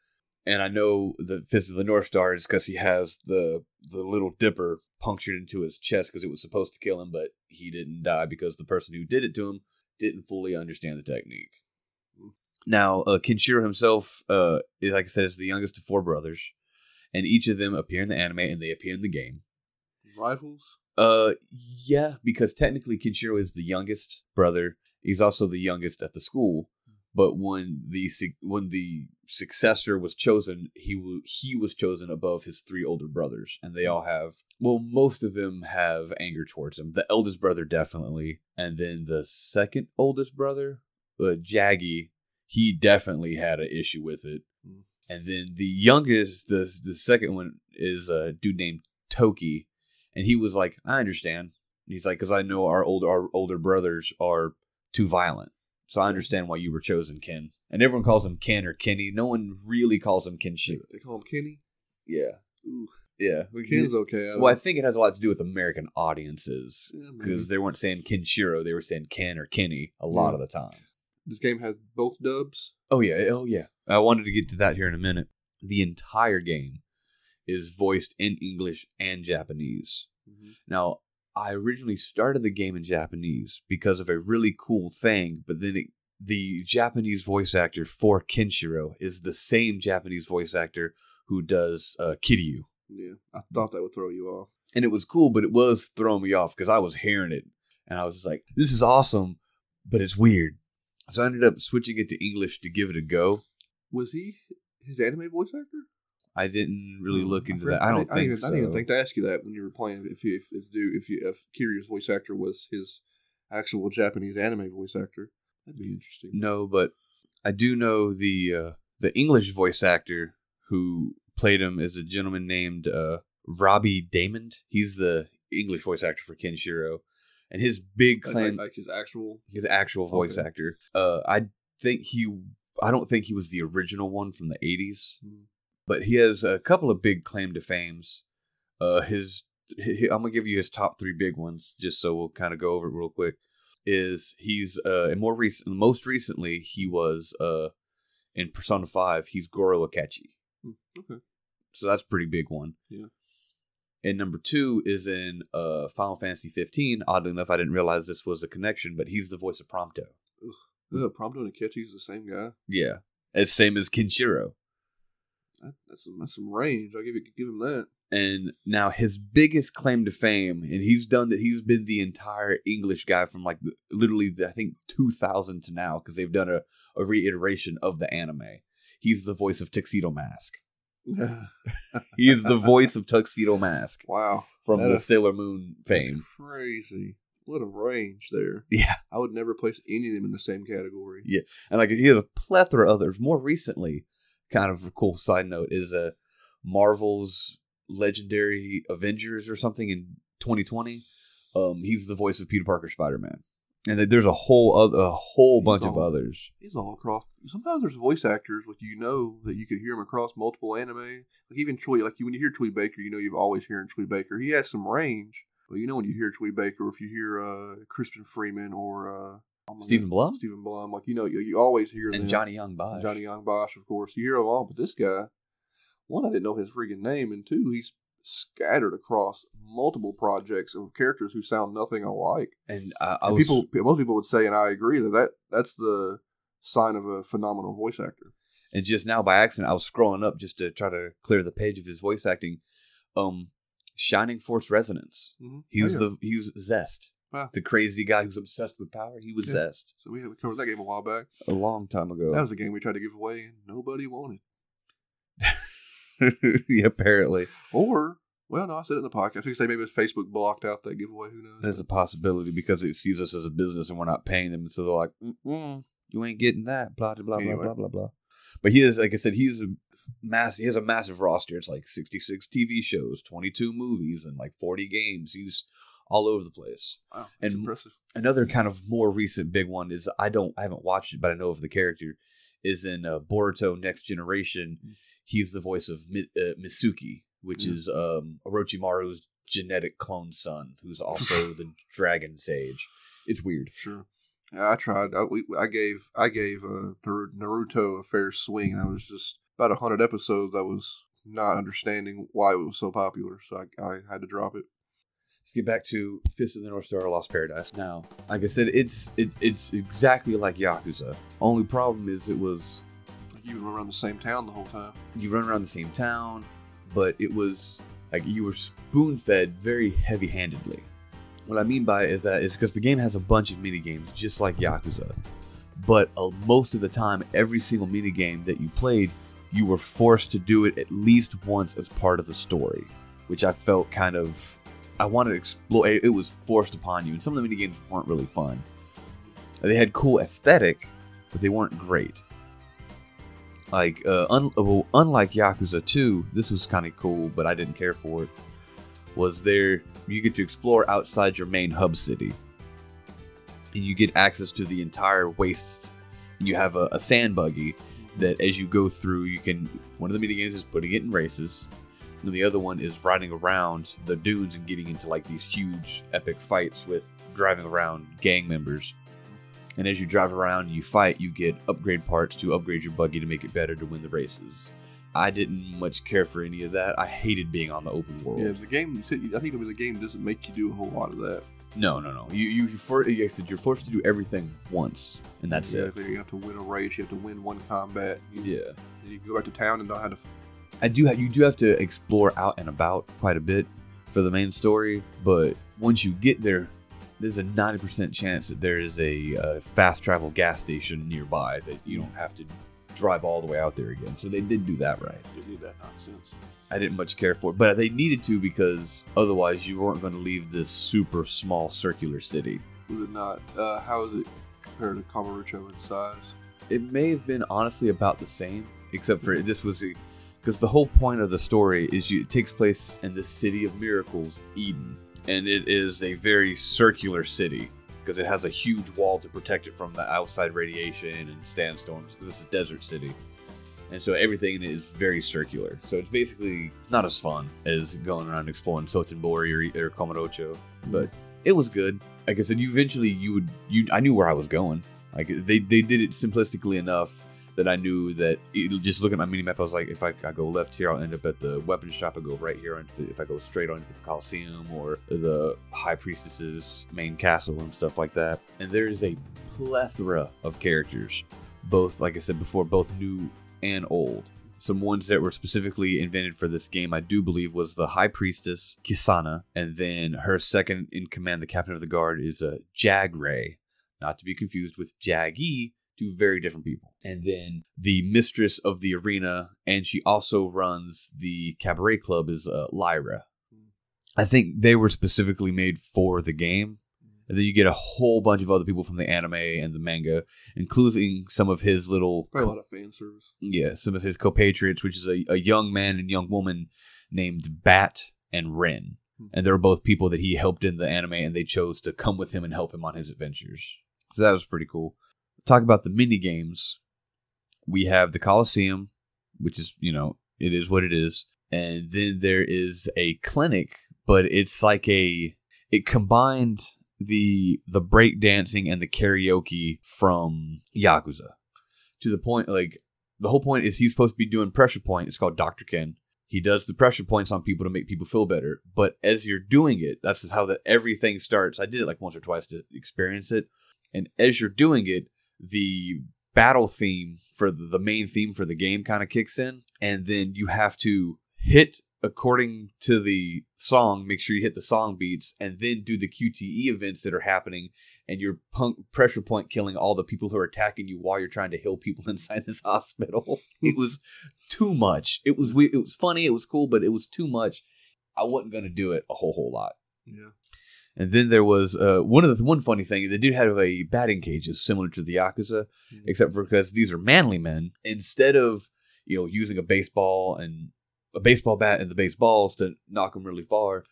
and I know the Fist of the North Star is because he has the the little dipper punctured into his chest because it was supposed to kill him, but he didn't die because the person who did it to him didn't fully understand the technique. Now, uh, Kenshiro himself, uh, is, like I said, is the youngest of four brothers, and each of them appear in the anime and they appear in the game. Rivals. Uh, yeah, because technically Kenshiro is the youngest brother. He's also the youngest at the school. But when the when the successor was chosen, he w- he was chosen above his three older brothers, and they all have well, most of them have anger towards him. The eldest brother definitely, and then the second oldest brother, uh, Jaggy, he definitely had an issue with it. And then the youngest, the the second one is a dude named Toki, and he was like, "I understand." And He's like, "Cause I know our older our older brothers are too violent, so I understand why you were chosen, Ken." And everyone calls him Ken or Kenny. No one really calls him Kenshiro. They call him Kenny. Yeah, Ooh, yeah. Ken's okay. I well, I think it has a lot to do with American audiences yeah, because they weren't saying Kenshiro; they were saying Ken or Kenny a lot Yeah. of the time. This game has both dubs. Oh yeah, oh yeah. I wanted to get to that here in a minute. The entire game is voiced in English and Japanese. Mm-hmm. Now, I originally started the game in Japanese because of a really cool thing, but then it, the Japanese voice actor for Kenshiro is the same Japanese voice actor who does uh, Kiryu. Yeah, I thought that would throw you off. And it was cool, but it was throwing me off because I was hearing it and I was just like, this is awesome, but it's weird. So I ended up switching it to English to give it a go. Was he his anime voice actor? I didn't really look into forgot- that. I don't didn't- think even, so. I didn't even think to ask you that when you were playing. If you, if if, do, if, you, if Kiryu's voice actor was his actual Japanese anime voice actor, that'd be interesting. No, but I do know the uh, the English voice actor who played him is a gentleman named uh, Robbie Daymond. He's the English voice actor for Kenshiro, and his big claim, like, like his actual. his actual voice Okay. actor. Uh, I think he, I don't think he was the original one from the '80s, Hmm. but he has a couple of big claim to fames. Uh, his, I'm gonna give you his top three big ones, just so we'll kind of go over it real quick. Is he's uh, and more recent, most recently he was uh, in Persona Five. He's Goro Akechi, Hmm, Okay. so that's a pretty big one. Yeah. And number two is in uh, Final Fantasy 15. Oddly enough, I didn't realize this was a connection, but he's the voice of Prompto. Yeah, Prompto and Akechi's the same guy. Yeah, it's same as Kenshiro. That, that's some that's some range. I'll give it give him that. And now his biggest claim to fame, and he's done that. He's been the entire English guy from like the, literally, the, I think 2000 to now, because they've done a, a reiteration of the anime. He's the voice of Tuxedo Mask. <laughs> He is the voice of Tuxedo Mask wow. from That the is- Sailor Moon fame. crazy. What a range there. Yeah. I would never place any of them in the same category. Yeah. And like he has a plethora of others. More recently, kind of a cool side note is uh, Marvel's Legendary Avengers or something in 2020. Um, he's the voice of Peter Parker Spider Man, and there's a whole other, a whole He's bunch of others. He's all across. Sometimes there's voice actors like you know that you could hear him across multiple anime. Like even Troy, like you when you hear Troy Baker, you know you've always hearing Troy Baker. He has some range, but you know when you hear Troy Baker, if you hear uh Crispin Freeman or uh oh Stephen Blum Stephen Blum, like you know you, you always hear them. and Johnny Yong Bosch. Johnny Yong Bosch, of course. You hear them all, but this guy, one, I didn't know his freaking name, and two, he's scattered across multiple projects of characters who sound nothing alike. and I, I And was people, most people would say, and I agree that, that that's the sign of a phenomenal voice actor. And just now by accident, I was scrolling up just to try to clear the page of his voice acting. Um, Shining Force Resonance. Mm-hmm. He was the he was Zest, Wow. the crazy guy who's obsessed with power. He was Yeah. Zest So we, we covered that game a while back. a long time ago. That was a game we tried to give away and nobody wanted. <laughs> yeah, apparently, Or, well, no, I said it in the podcast. Could say maybe Facebook blocked out that giveaway. Who knows? there's a possibility because it sees us as a business and we're not paying them, so they're like, Mm-mm, "You ain't getting that." Blah blah blah Anyway. blah blah blah. But he is, like I said, he's a mass. He has a massive roster. It's like 66 TV shows, 22 movies, and like 40 games. He's all over the place. wow, that's and- impressive. another kind of more recent big one is I don't I haven't watched it, but I know of the character. Is in uh, Boruto Next Generation. Mm. He's the voice of Mi- uh, Mitsuki, which Mm. is um, Orochimaru's genetic clone son, who's <laughs> also the Dragon Sage. It's weird. Sure. Yeah, I tried. I, we, I gave I gave uh, Naru- Naruto a fair swing. I was just about a hundred episodes. I was not understanding why it was so popular, so I, I had to drop it. Let's get back to Fist of the North Star: Lost Paradise. Now, like I said, it's it, it's exactly like Yakuza. Only problem is it was You run around the same town the whole time. you run around the same town, but it was like you were spoon fed very heavy handedly. What I mean by is that is because the game has a bunch of mini games, just like Yakuza. But uh, most of the time, every single mini game that you played, you were forced to do it at least once as part of the story, which I felt kind of. I wanted to explore. It was forced upon you, and some of the mini games weren't really fun. They had cool aesthetic, but they weren't great like uh, un- well, unlike Yakuza 2, this was kind of cool, but I didn't care for it. Was there you get to explore outside your main hub city, and you get access to the entire waste. And you have a, a sand buggy that, as you go through, you can. One of the mini games is putting it in races, and the other one is riding around the dunes and getting into like these huge epic fights with driving around gang members. And as you drive around and you fight, you get upgrade parts to upgrade your buggy to make it better to win the races. I didn't much care for any of that. I hated being on the open world. Yeah, the game. I think the game doesn't make you do a whole lot of that. No, no, no. You, you, for, like said, you're forced to do everything once, and that's yeah, it. You have to win a race. You have to win one combat. You, Yeah, You go back to town and know how to. I do. Have, you do have to explore out and about quite a bit for the main story, but once you get there, there's a 90% chance that there is a uh, fast travel gas station nearby that you don't have to drive all the way out there again. So they did do that right. You need that nonsense. I didn't much care for it, but they needed to because otherwise you weren't going to leave this super small circular city. Was it not? Uh, how is it compared to Kamurocho in size? It may have been honestly about the same, except for this was because the whole point of the story is you, it takes place in the city of miracles, Eden, and it is a very circular city because it has a huge wall to protect it from the outside radiation and sandstorms because it's a desert city. And so everything in it is very circular. So it's basically it's not as fun as going around exploring Sotenbori or, or Kamurocho, but it was good. Like I said, eventually you would you I knew where I was going. Like they they did it simplistically enough that I knew that just looking at my mini map, I was like, if I, I go left here, I'll end up at the weapon shop. I go right here. and If I go straight on to the Coliseum or the High Priestess's main castle and stuff like that. And there is a plethora of characters, both like I said before, both new and old. Some ones that were specifically invented for this game, I do believe, was the High Priestess Kisana, and then her second in command, the Captain of the Guard, is a Jagray, not to be confused with Jaggy, two very different people. And then the mistress of the arena, and she also runs the cabaret club, is uh, Lyra. I think they were specifically made for the game. And then you get a whole bunch of other people from the anime and the manga, including some of his little Probably a lot of fan service. yeah, some of his compatriots, which is a, a young man and young woman named Bat and Ren. Hmm. And they're both people that he helped in the anime, and they chose to come with him and help him on his adventures. So that was pretty cool. Talk about the mini games. We have the Coliseum, which is, you know, it is what it is. And then there is a clinic, but it's like a it combined the the break dancing and the karaoke from Yakuza to the point like the whole point is he's supposed to be doing pressure point. It's called Dr. Ken. He does the pressure points on people to make people feel better. But as you're doing it, that's how that everything starts. I did it like once or twice to experience it. And as you're doing it, the battle theme for the, main theme for the game kind of kicks in, and then you have to hit according to the song. Make sure you hit the song beats, and then do the QTE events that are happening. And you're punk pressure point killing all the people who are attacking you while you're trying to heal people <laughs> inside this hospital. it was too much. It was it was funny. It was cool, but it was too much. I wasn't gonna do it a whole whole lot. Yeah. And then there was uh, one of the one funny thing. They did have a batting cages similar to the Yakuza, Mhm. except for because these are manly men. Instead of you know using a baseball and a baseball bat and the baseballs to knock them really far,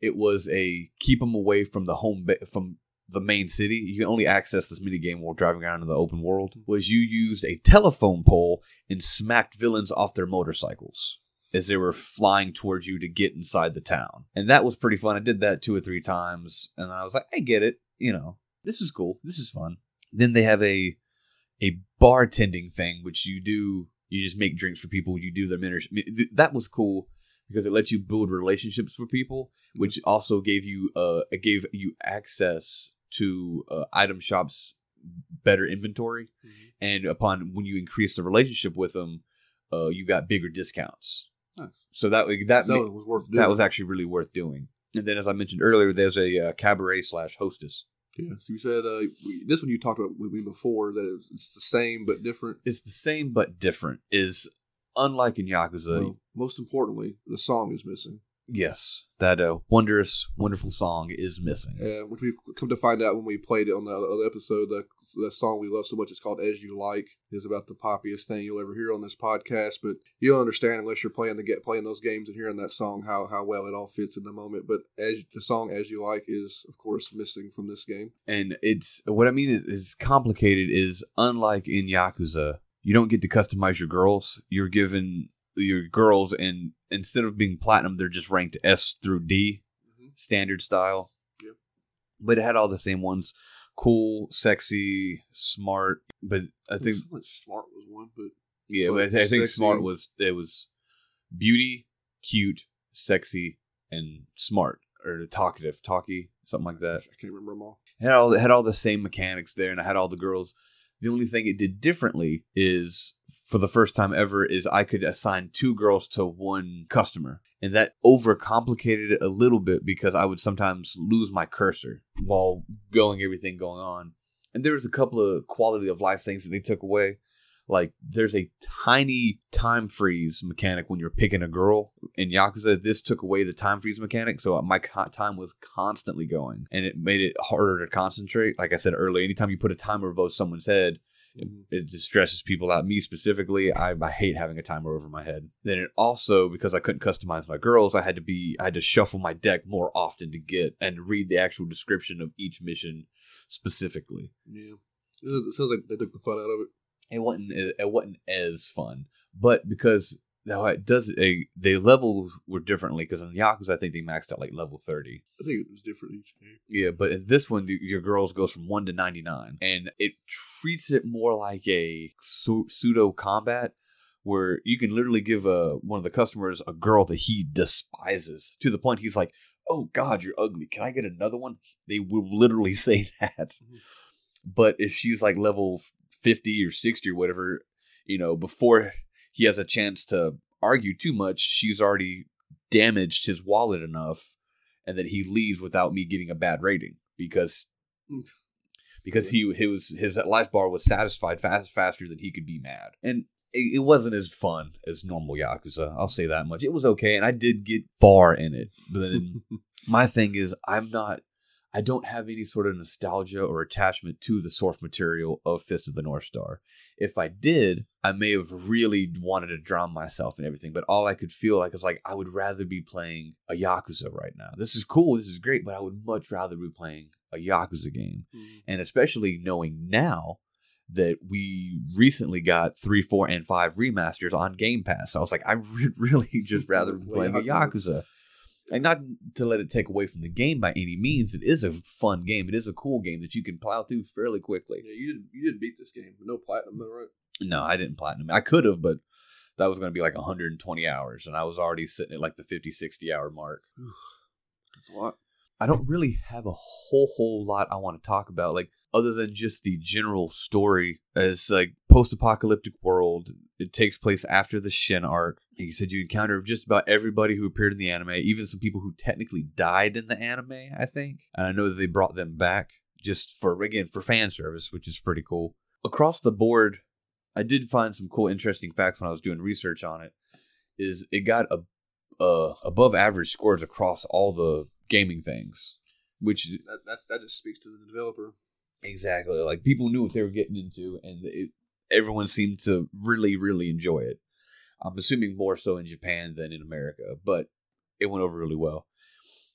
it was a keep them away from the home ba- from the main city. You can only access this mini game while driving around in the open world. Was you used a telephone pole and smacked villains off their motorcycles as they were flying towards you to get inside the town. And that was pretty fun. I did that two or three times and I was like, I get it. You know, this is cool. This is fun. Then they have a a bartending thing, which you do. You just make drinks for people. You do them. Inter- that was cool because it lets you build relationships with people, which also gave you uh it gave you access to uh, item shops, better inventory, Mhm. and upon when you increase the relationship with them, uh, you got bigger discounts. Nice. So that that So ma- was worth doing. that was actually really worth doing. And then, as I mentioned earlier, there's a uh, cabaret slash hostess. Yeah. So you said uh, we, this one you talked about with me before that it's, it's the same but different. It's the same but different. Is unlike in Yakuza. Well, most importantly, the song is missing, yes, that uh, wondrous, wonderful song is missing. uh, which we come to find out when we played it on the other episode. The the song we love so much is called "As You Like." is about the poppiest thing you'll ever hear on this podcast. But you don't understand unless you're playing the get playing those games and hearing that song how how well it all fits in the moment. But as the song "As You Like" is of course missing from this game. And it's what I mean is complicated. Is unlike in Yakuza, you don't get to customize your girls. You're given your girls, and instead of being platinum, they're just ranked S through D. Mm-hmm. standard style. Yep. But it had all the same ones. Cool, sexy, smart. But I think smart was one, but yeah, but I think, I think sexy. smart was it was beauty, cute, sexy, and smart or talkative, talky, something like that. I can't remember them all. It had all it had all the same mechanics there, and I had all the girls. The only thing it did differently is for the first time ever is I could assign two girls to one customer. And that overcomplicated it a little bit because I would sometimes lose my cursor while going everything going on. And there was a couple of quality of life things that they took away. Like there's a tiny time freeze mechanic when you're picking a girl in Yakuza. This took away the time freeze mechanic, so my time was constantly going, and it made it harder to concentrate. Like I said earlier, anytime you put a timer above someone's head, Mhm. it just stresses people out. Me specifically, I, I hate having a timer over my head. Then it also because I couldn't customize my girls, I had to be I had to shuffle my deck more often to get and read the actual description of each mission specifically. Yeah, it sounds like they took the fun out of it. It wasn't it wasn't as fun, but because now it does a the levels were differently because in Yakuza I think they maxed out like level thirty. I think it was different each game. Yeah, but in this one, your girls goes from one to ninety nine, and it treats it more like a pseudo combat, where you can literally give a one of the customers a girl that he despises to the point he's like, "Oh God, you're ugly. Can I get another one?" They will literally <laughs> say that. Mhm. But if she's like level fifty or sixty or whatever, you know, before he has a chance to argue too much, she's already damaged his wallet enough and that he leaves without me getting a bad rating because Mm. because he, he was his life bar was satisfied fast faster than he could be mad and it, it wasn't as fun as normal yakuza i'll say that much it was okay and i did get far in it but then <laughs> my thing is i'm not i don't have any sort of nostalgia or attachment to the source material of fist of the north star if i did i may have really wanted to drown myself in everything but all i could feel like is like i would rather be playing a yakuza right now this is cool this is great but i would much rather be playing a yakuza game Mhm. and especially knowing now that we recently got three, four, and five remasters on Game Pass. I was like, I re- <laughs> really just rather be <laughs> playing a Yakuza. And not to let it take away from the game by any means. It is a fun game. It is a cool game that you can plow through fairly quickly. Yeah, you did. You did beat this game. No platinum, though, right? No, I didn't platinum. I could have, but that was going to be like 120 hours, and I was already sitting at like the 50, 60 hour mark. That's a lot. I don't really have a whole whole lot I want to talk about, like other than just the general story. As like post-apocalyptic world, it takes place after the Shin arc. You said you encounter just about everybody who appeared in the anime, even some people who technically died in the anime. I think, and I know that they brought them back just for again for fan service, which is pretty cool. Across the board, I did find some cool, interesting facts when I was doing research on it. Is it got a uh, above average scores across all the gaming things, which That, that that just speaks to the developer. exactly like people knew what they were getting into, and it, everyone seemed to really, really enjoy it. I'm assuming more so in Japan than in America, but it went over really well.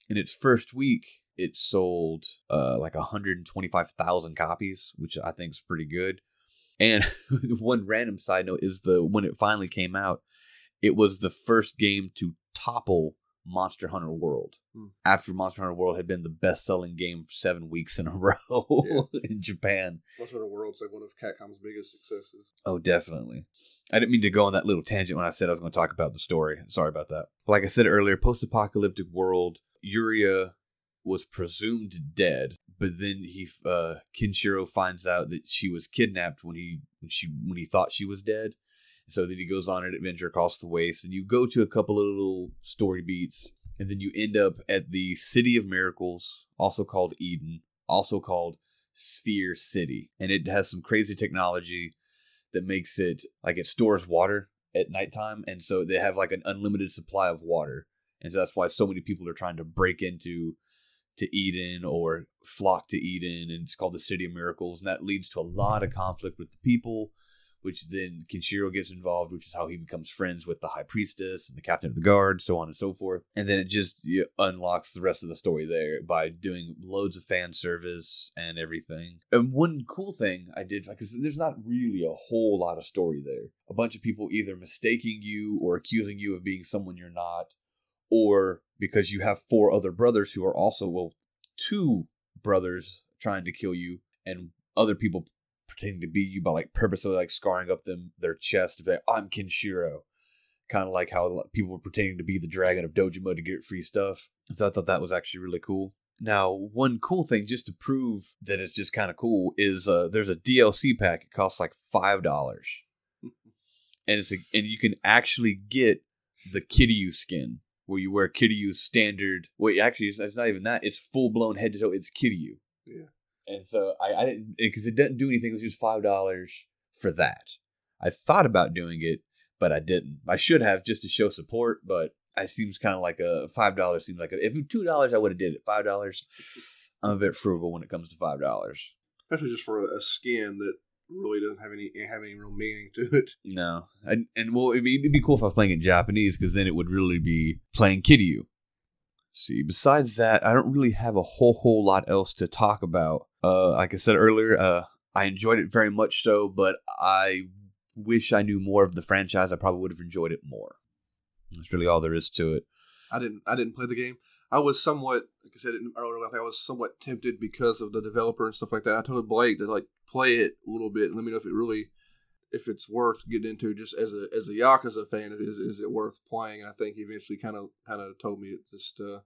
In its first week, it sold uh, like 125,000 copies, which I think is pretty good. And <laughs> one random side note is the when it finally came out, it was the first game to topple Monster Hunter World. Hmm. After Monster Hunter World had been the best-selling game for seven weeks in a <laughs> row in Japan. Monster Hunter World's like one of Capcom's biggest successes. Oh, definitely. I didn't mean to go on that little tangent when I said I was going to talk about the story. Sorry about that. Like I said earlier, post-apocalyptic world, Yuria was presumed dead, but then he uh Kenshiro finds out that she was kidnapped when he when she when he thought she was dead. So then he goes on an adventure across the waste, and you go to a couple of little story beats, and then you end up at the City of Miracles, also called Eden, also called Sphere City, and it has some crazy technology that makes it like it stores water at nighttime, and so they have like an unlimited supply of water, and so that's why so many people are trying to break into to Eden or flock to Eden, and it's called the City of Miracles, and that leads to a lot of conflict with the people, which then Kenshiro gets involved, which is how he becomes friends with the High Priestess and the Captain of the Guard, so on and so forth, and then it just yeah, unlocks the rest of the story there by doing loads of fan service and everything. And one cool thing I did because there's not really a whole lot of story there. A bunch of people either mistaking you or accusing you of being someone you're not or because you have four other brothers who are also well two brothers trying to kill you and other people pretending to be you by like purposely like scarring up them their chest to be like, I'm Kenshiro. Kind of like how people were pretending to be the dragon of Dojima to get free stuff. So I thought that was actually really cool. Now, one cool thing just to prove that it's just kind of cool is uh, there's a DLC pack. It costs like five dollars, <laughs> and it's a, and you can actually get the Kiryu skin where you wear Kiryu's standard. Wait, actually, it's, it's not even that. It's full blown head to toe. It's Kiryu. Yeah. And so I, I didn't because it doesn't do anything. It was just five dollars for that. I thought about doing it, but I didn't. I should have just to show support, but it seems kind of like a five dollars seems like a, if it two dollars I would have did it. Five dollars, I'm a bit frugal when it comes to five dollars. Especially just for a, a skin that really doesn't have any have any real meaning to it. No, and and well, it'd be, it'd be cool if I was playing in Japanese because then it would really be playing Kiryu. See, besides that, I don't really have a whole whole lot else to talk about. Uh, like I said earlier, uh, I enjoyed it very much so, but I wish I knew more of the franchise. I probably would have enjoyed it more. That's really all there is to it. I didn't I didn't play the game. I was somewhat like I said earlier. I think I was somewhat tempted because of the developer and stuff like that. I told Blake to like play it a little bit and let me know if it really if it's worth getting into just as a as a Yakuza fan is is it worth playing? I think he eventually kind of kind of told me it's just uh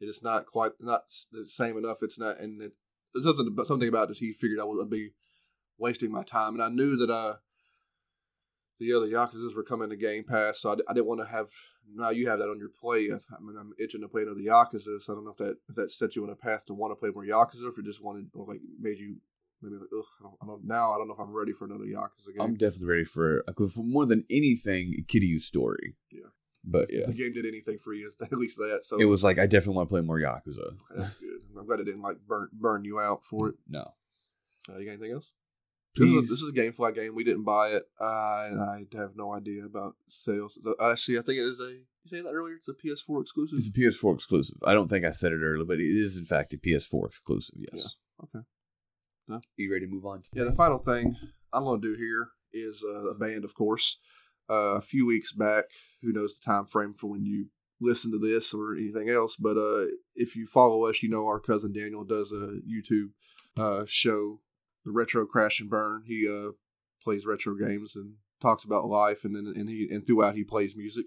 it is not quite not the same enough. It's not and it, there's something about something about it. He figured I would be wasting my time, and I knew that uh the other Yakuza's were coming to Game Pass, so I, I didn't want to have. Now you have that on your plate. I, I mean, I'm itching to play another Yakuza, so I don't know if that if that set you on a path to want to play more Yakuza, if it just wanted or like made you maybe like, ugh, I don't, I don't now I don't know if I'm ready for another Yakuza game. I'm definitely ready for, for more than anything, Kiryu's story. Yeah. But If yeah, the game did anything for you, it's <laughs> at least that. So it was like I definitely want to play more Yakuza. okay, that's good. I'm glad it didn't like burn burn you out for it. No. Uh, you got anything else? This is, a, this is a GameFly game. We didn't buy it. Uh, and I have no idea about sales. Uh, Actually, I think it is a. You say that earlier? It's a PS4 exclusive. It's a PS4 exclusive. I don't think I said it earlier, but it is in fact a PS4 exclusive. Yes. okay. You ready to move on? To Yeah, the final thing I'm going to do here is uh, a band, of course. Uh, a few weeks back, who knows the time frame for when you listen to this or anything else, but uh, if you follow us, you know our cousin Daniel does a YouTube uh, show, the Retro Crash and Burn. He uh, plays retro games and talks about life, and then and he and throughout he plays music.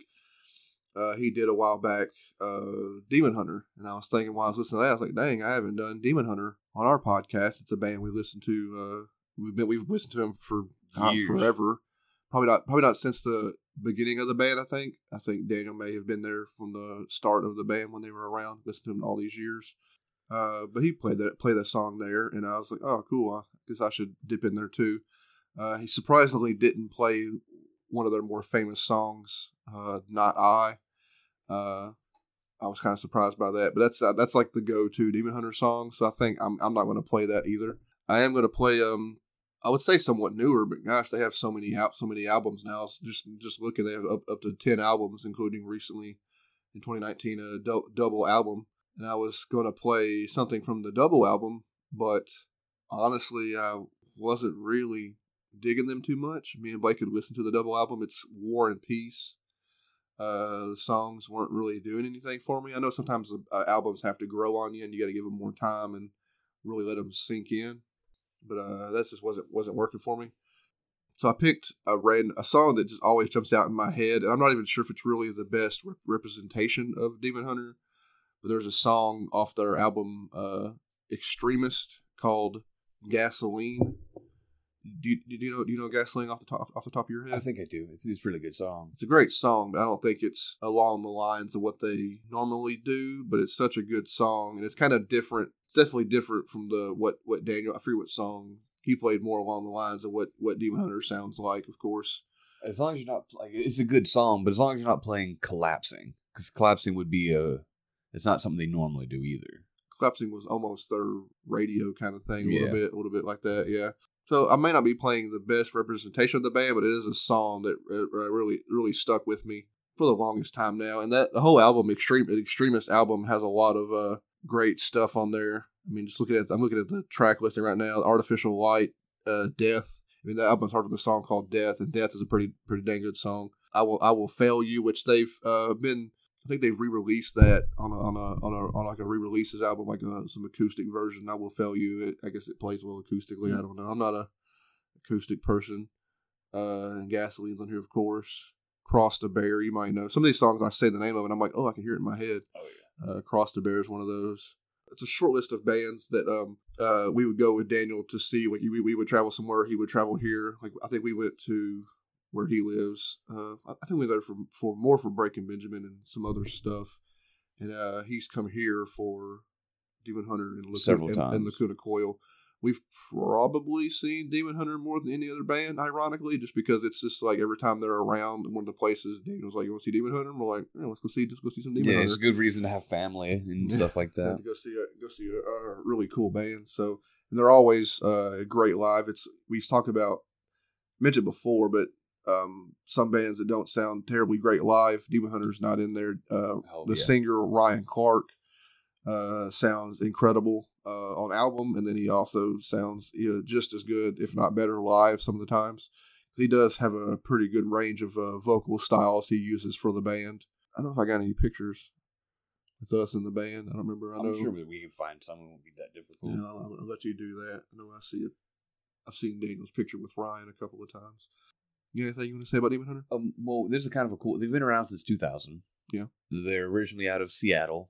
uh, he did a while back, uh, Demon Hunter, and I was thinking while I was listening to that, I was like, "Dang, I haven't done Demon Hunter on our podcast." It's a band we listen to. Uh, we've been we've listened to them for Years. forever. Probably not probably not since the beginning of the band. I think I think Daniel may have been there from the start of the band when they were around. Listened to him all these years. Uh, but he played that played that song there, and I was like, "Oh, cool! I guess I should dip in there too." Uh, he surprisingly didn't play one of their more famous songs, uh, "Not I." I was kind of surprised by that, but that's uh, that's like the go-to Demon Hunter song. So I think I'm I'm not going to play that either. I am going to play um I would say somewhat newer, but gosh, they have so many out so many albums now. So just just looking, they have up, up to ten albums, including recently in 2019 a dou- double album. And I was going to play something from the double album, but honestly, I wasn't really digging them too much. Me and Blake could listen to the double album. It's War and Peace. Uh, the songs weren't really doing anything for me. I know sometimes uh, albums have to grow on you, and you got to give them more time and really let them sink in. But uh, that just wasn't wasn't working for me. So I picked a ran a song that just always jumps out in my head, and I'm not even sure if it's really the best rep- representation of Demon Hunter. But there's a song off their album uh, Extremist called Gasoline. Do you, do you know do you know Gasoline off the top off the top of your head? I think I do. It's, it's a really good song. It's a great song, but I don't think it's along the lines of what they normally do. But it's such a good song, and it's kind of different. It's definitely different from the what what Daniel. I forget what song he played more along the lines of what what Demon Hunter sounds like. Of course, As long as you're not like it's a good song, but as long as you're not playing collapsing, because collapsing would be a. It's not something they normally do either. collapsing was almost their radio kind of thing, a little bit, a little bit like that. Yeah. So I may not be playing the best representation of the band, but it is a song that uh, really really stuck with me for the longest time now. And that the whole album, Extreme Extremist album, has a lot of uh, great stuff on there. I mean, just looking at I'm looking at the track listing right now. Artificial Light, uh, Death. I mean, the album starts with a song called Death, and Death is a pretty pretty dang good song. I will I will fail you, which they've uh, been. I think they've re-released that on a on a on a on like a re-releases album, like a, some acoustic version. I will fail you. It, I guess it plays well acoustically. I don't know. I'm not a acoustic person. Uh, and Gasoline's on here, of course. Cross to Bear, you might know. Some of these songs, I say the name of and I'm like, oh, I can hear it in my head. Oh yeah. Uh, Cross to Bear is one of those. It's a short list of bands that um uh we would go with Daniel to see. Like we, we would travel somewhere, he would travel here. Like I think we went to where he lives. Uh, I think we there for for more for Breaking Benjamin and some other stuff. And uh, he's come here for Demon Hunter and Lacuna, Several and, and. Lacuna Coil. We've probably seen Demon Hunter more than any other band, ironically, just because it's just like every time they're around one of the places, Daniel's like, "You want to see Demon Hunter?" And we're like, yeah, "Let's go see, just go see some Demon Yeah, Hunter." it's a good reason to have family and Yeah. stuff like <laughs> that. go see a go see a, a really cool band. So and they're always uh, great live. It's we talked about mentioned before, but um, some bands that don't sound terribly great live. Demon Hunter's not in there. Uh, Oh, the yeah. singer Ryan Clark uh, sounds incredible uh, on album, and then he also sounds you know, just as good, if not better, live some of the times. He does have a pretty good range of uh, vocal styles he uses for the band. I don't know if I got any pictures with us in the band. I don't remember. I know. I'm sure we can find some. It won't be that difficult. Yeah, I'll, I'll let you do that. I know I see it. I've seen Daniel's picture with Ryan a couple of times. You anything you want to say about Demon Hunter? Um, well, this is kind of a cool. They've been around since 2000. Yeah. They're originally out of Seattle.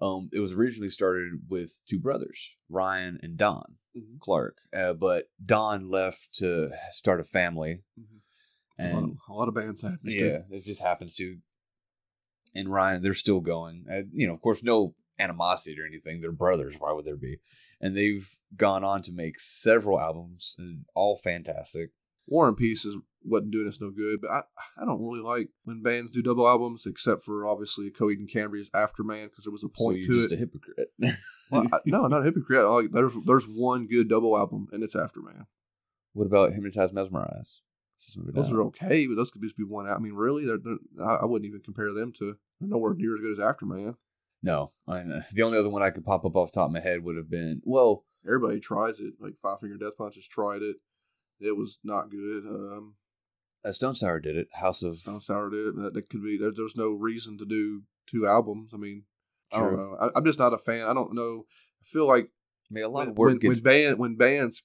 Um, it was originally started with two brothers, Ryan and Don Mhm. Clark. Uh, but Don left to start a family, A lot, of, a lot of bands happen. yeah, it just happens to. And Ryan, they're still going. Uh, you know, of course, no animosity or anything. They're brothers. Why would there be? And they've gone on to make several albums, and all fantastic. War and Peace is wasn't doing us no good, but I I don't really like when bands do double albums, except for obviously Coheed and Cambria's Afterman because there was a So point you're to just it. a hypocrite. <laughs> Well, I, no, not a hypocrite. Like there's there's one good double album and it's Afterman. What about Hypnotize Mesmerize? Let's move it Those down. are okay, but those could just be one out. I mean, really, they're, they're, I, wouldn't even compare them to. They're nowhere near as good as Afterman. No, I <laughs> the only other one I could pop up off the top of my head would have been well, Everybody tries it. Like Five Finger Death Punch has tried it. It was not good. Um, uh, Stone Sour did it. House of Stone Sour did it. That, that could be. There, there's no reason to do two albums. I mean, I don't True. know. I, I'm just not a fan. I don't know. I feel like I mean, a lot when, of work when, gets when band when bands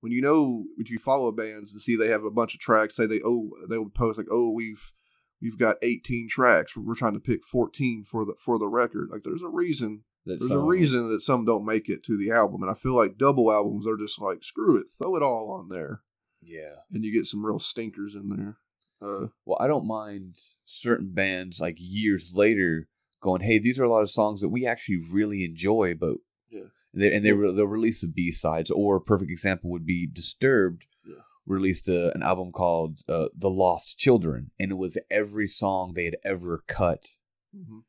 when you know when you follow bands and see they have a bunch of tracks say they oh they would post like oh we've you've got 18 tracks. We're trying to pick 14 for the for the record. Like there's a reason. That There's some- a reason that some don't make it to the album, and I feel like double albums are just like screw it, throw it all on there, Yeah. and you get some real stinkers in there. Uh, Well, I don't mind certain bands like years later going, "Hey, these are a lot of songs that we actually really enjoy," but Yeah. and they, and they they'll release the B sides. Or a perfect example would be Disturbed. Yeah. Released a, an album called uh, "The Lost Children," and it was every song they had ever cut mhm.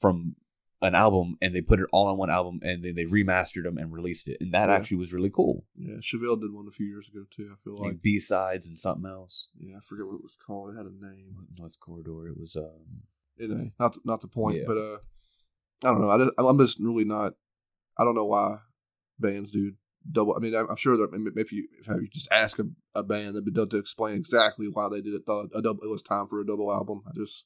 from an album, and they put it all on one album, and then they remastered them and released it, and that Yeah. actually was really cool. Yeah, Chevelle did one a few years ago too. I feel like. Like B sides and something else. Yeah, I forget what it was called. It had a name. North Corridor. It was um. Anyway, not the, not the point, Yeah. but uh, I don't know. I just, I'm just really not. I don't know why bands do double. I mean, I'm, I'm sure that if you if you just ask a, a band, they'd be able to explain exactly why they did it. Thought a double. It was time for a double album. I just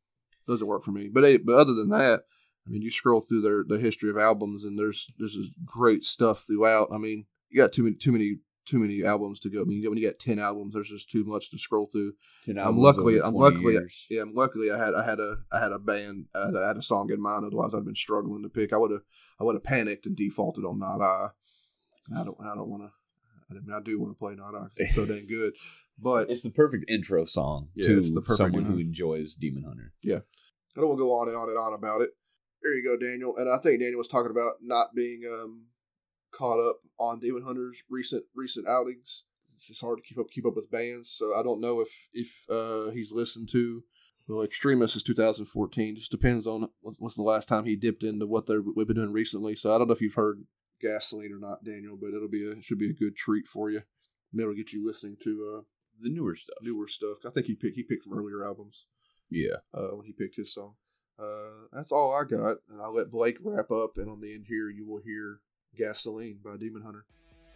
doesn't work for me. But hey, but other than that, I mean, you scroll through their the history of albums, and there's there's this great stuff throughout. I mean, you got too many too many too many albums to go. I mean, when you got ten albums, there's just too much to scroll through. 10 albums. I'm luckily, I'm 20 luckily, years. yeah, I'm luckily I had, I had a, I had a band, I had a song in mind. Otherwise, I'd been struggling to pick. I would have, I would have panicked and defaulted on Not I. I don't, I don't want to. I mean, I do want to play Not I 'cause it's so dang good. But It's the perfect intro song Yeah, to it's the perfect someone who enjoys Demon Hunter. Yeah, I don't want to go on and on and on about it. There you go, Daniel. And I think Daniel was talking about not being um, caught up on Demon Hunter's recent recent outings. It's just hard to keep up keep up with bands. So I don't know if if uh, he's listened to. Well, Extremist is 2014. Just depends on what's the last time he dipped into what they're we've been doing recently. So I don't know if you've heard Gasoline or not, Daniel, but it'll be a it should be a good treat for you. Maybe it'll get you listening to uh, The newer stuff. newer stuff. I think he picked he picked from earlier albums Yeah. uh, when he picked his song. Uh, that's all I got, and I'll let Blake wrap up. And on the end here, you will hear "Gasoline" by Demon Hunter.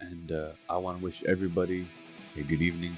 And uh, I want to wish everybody a good evening,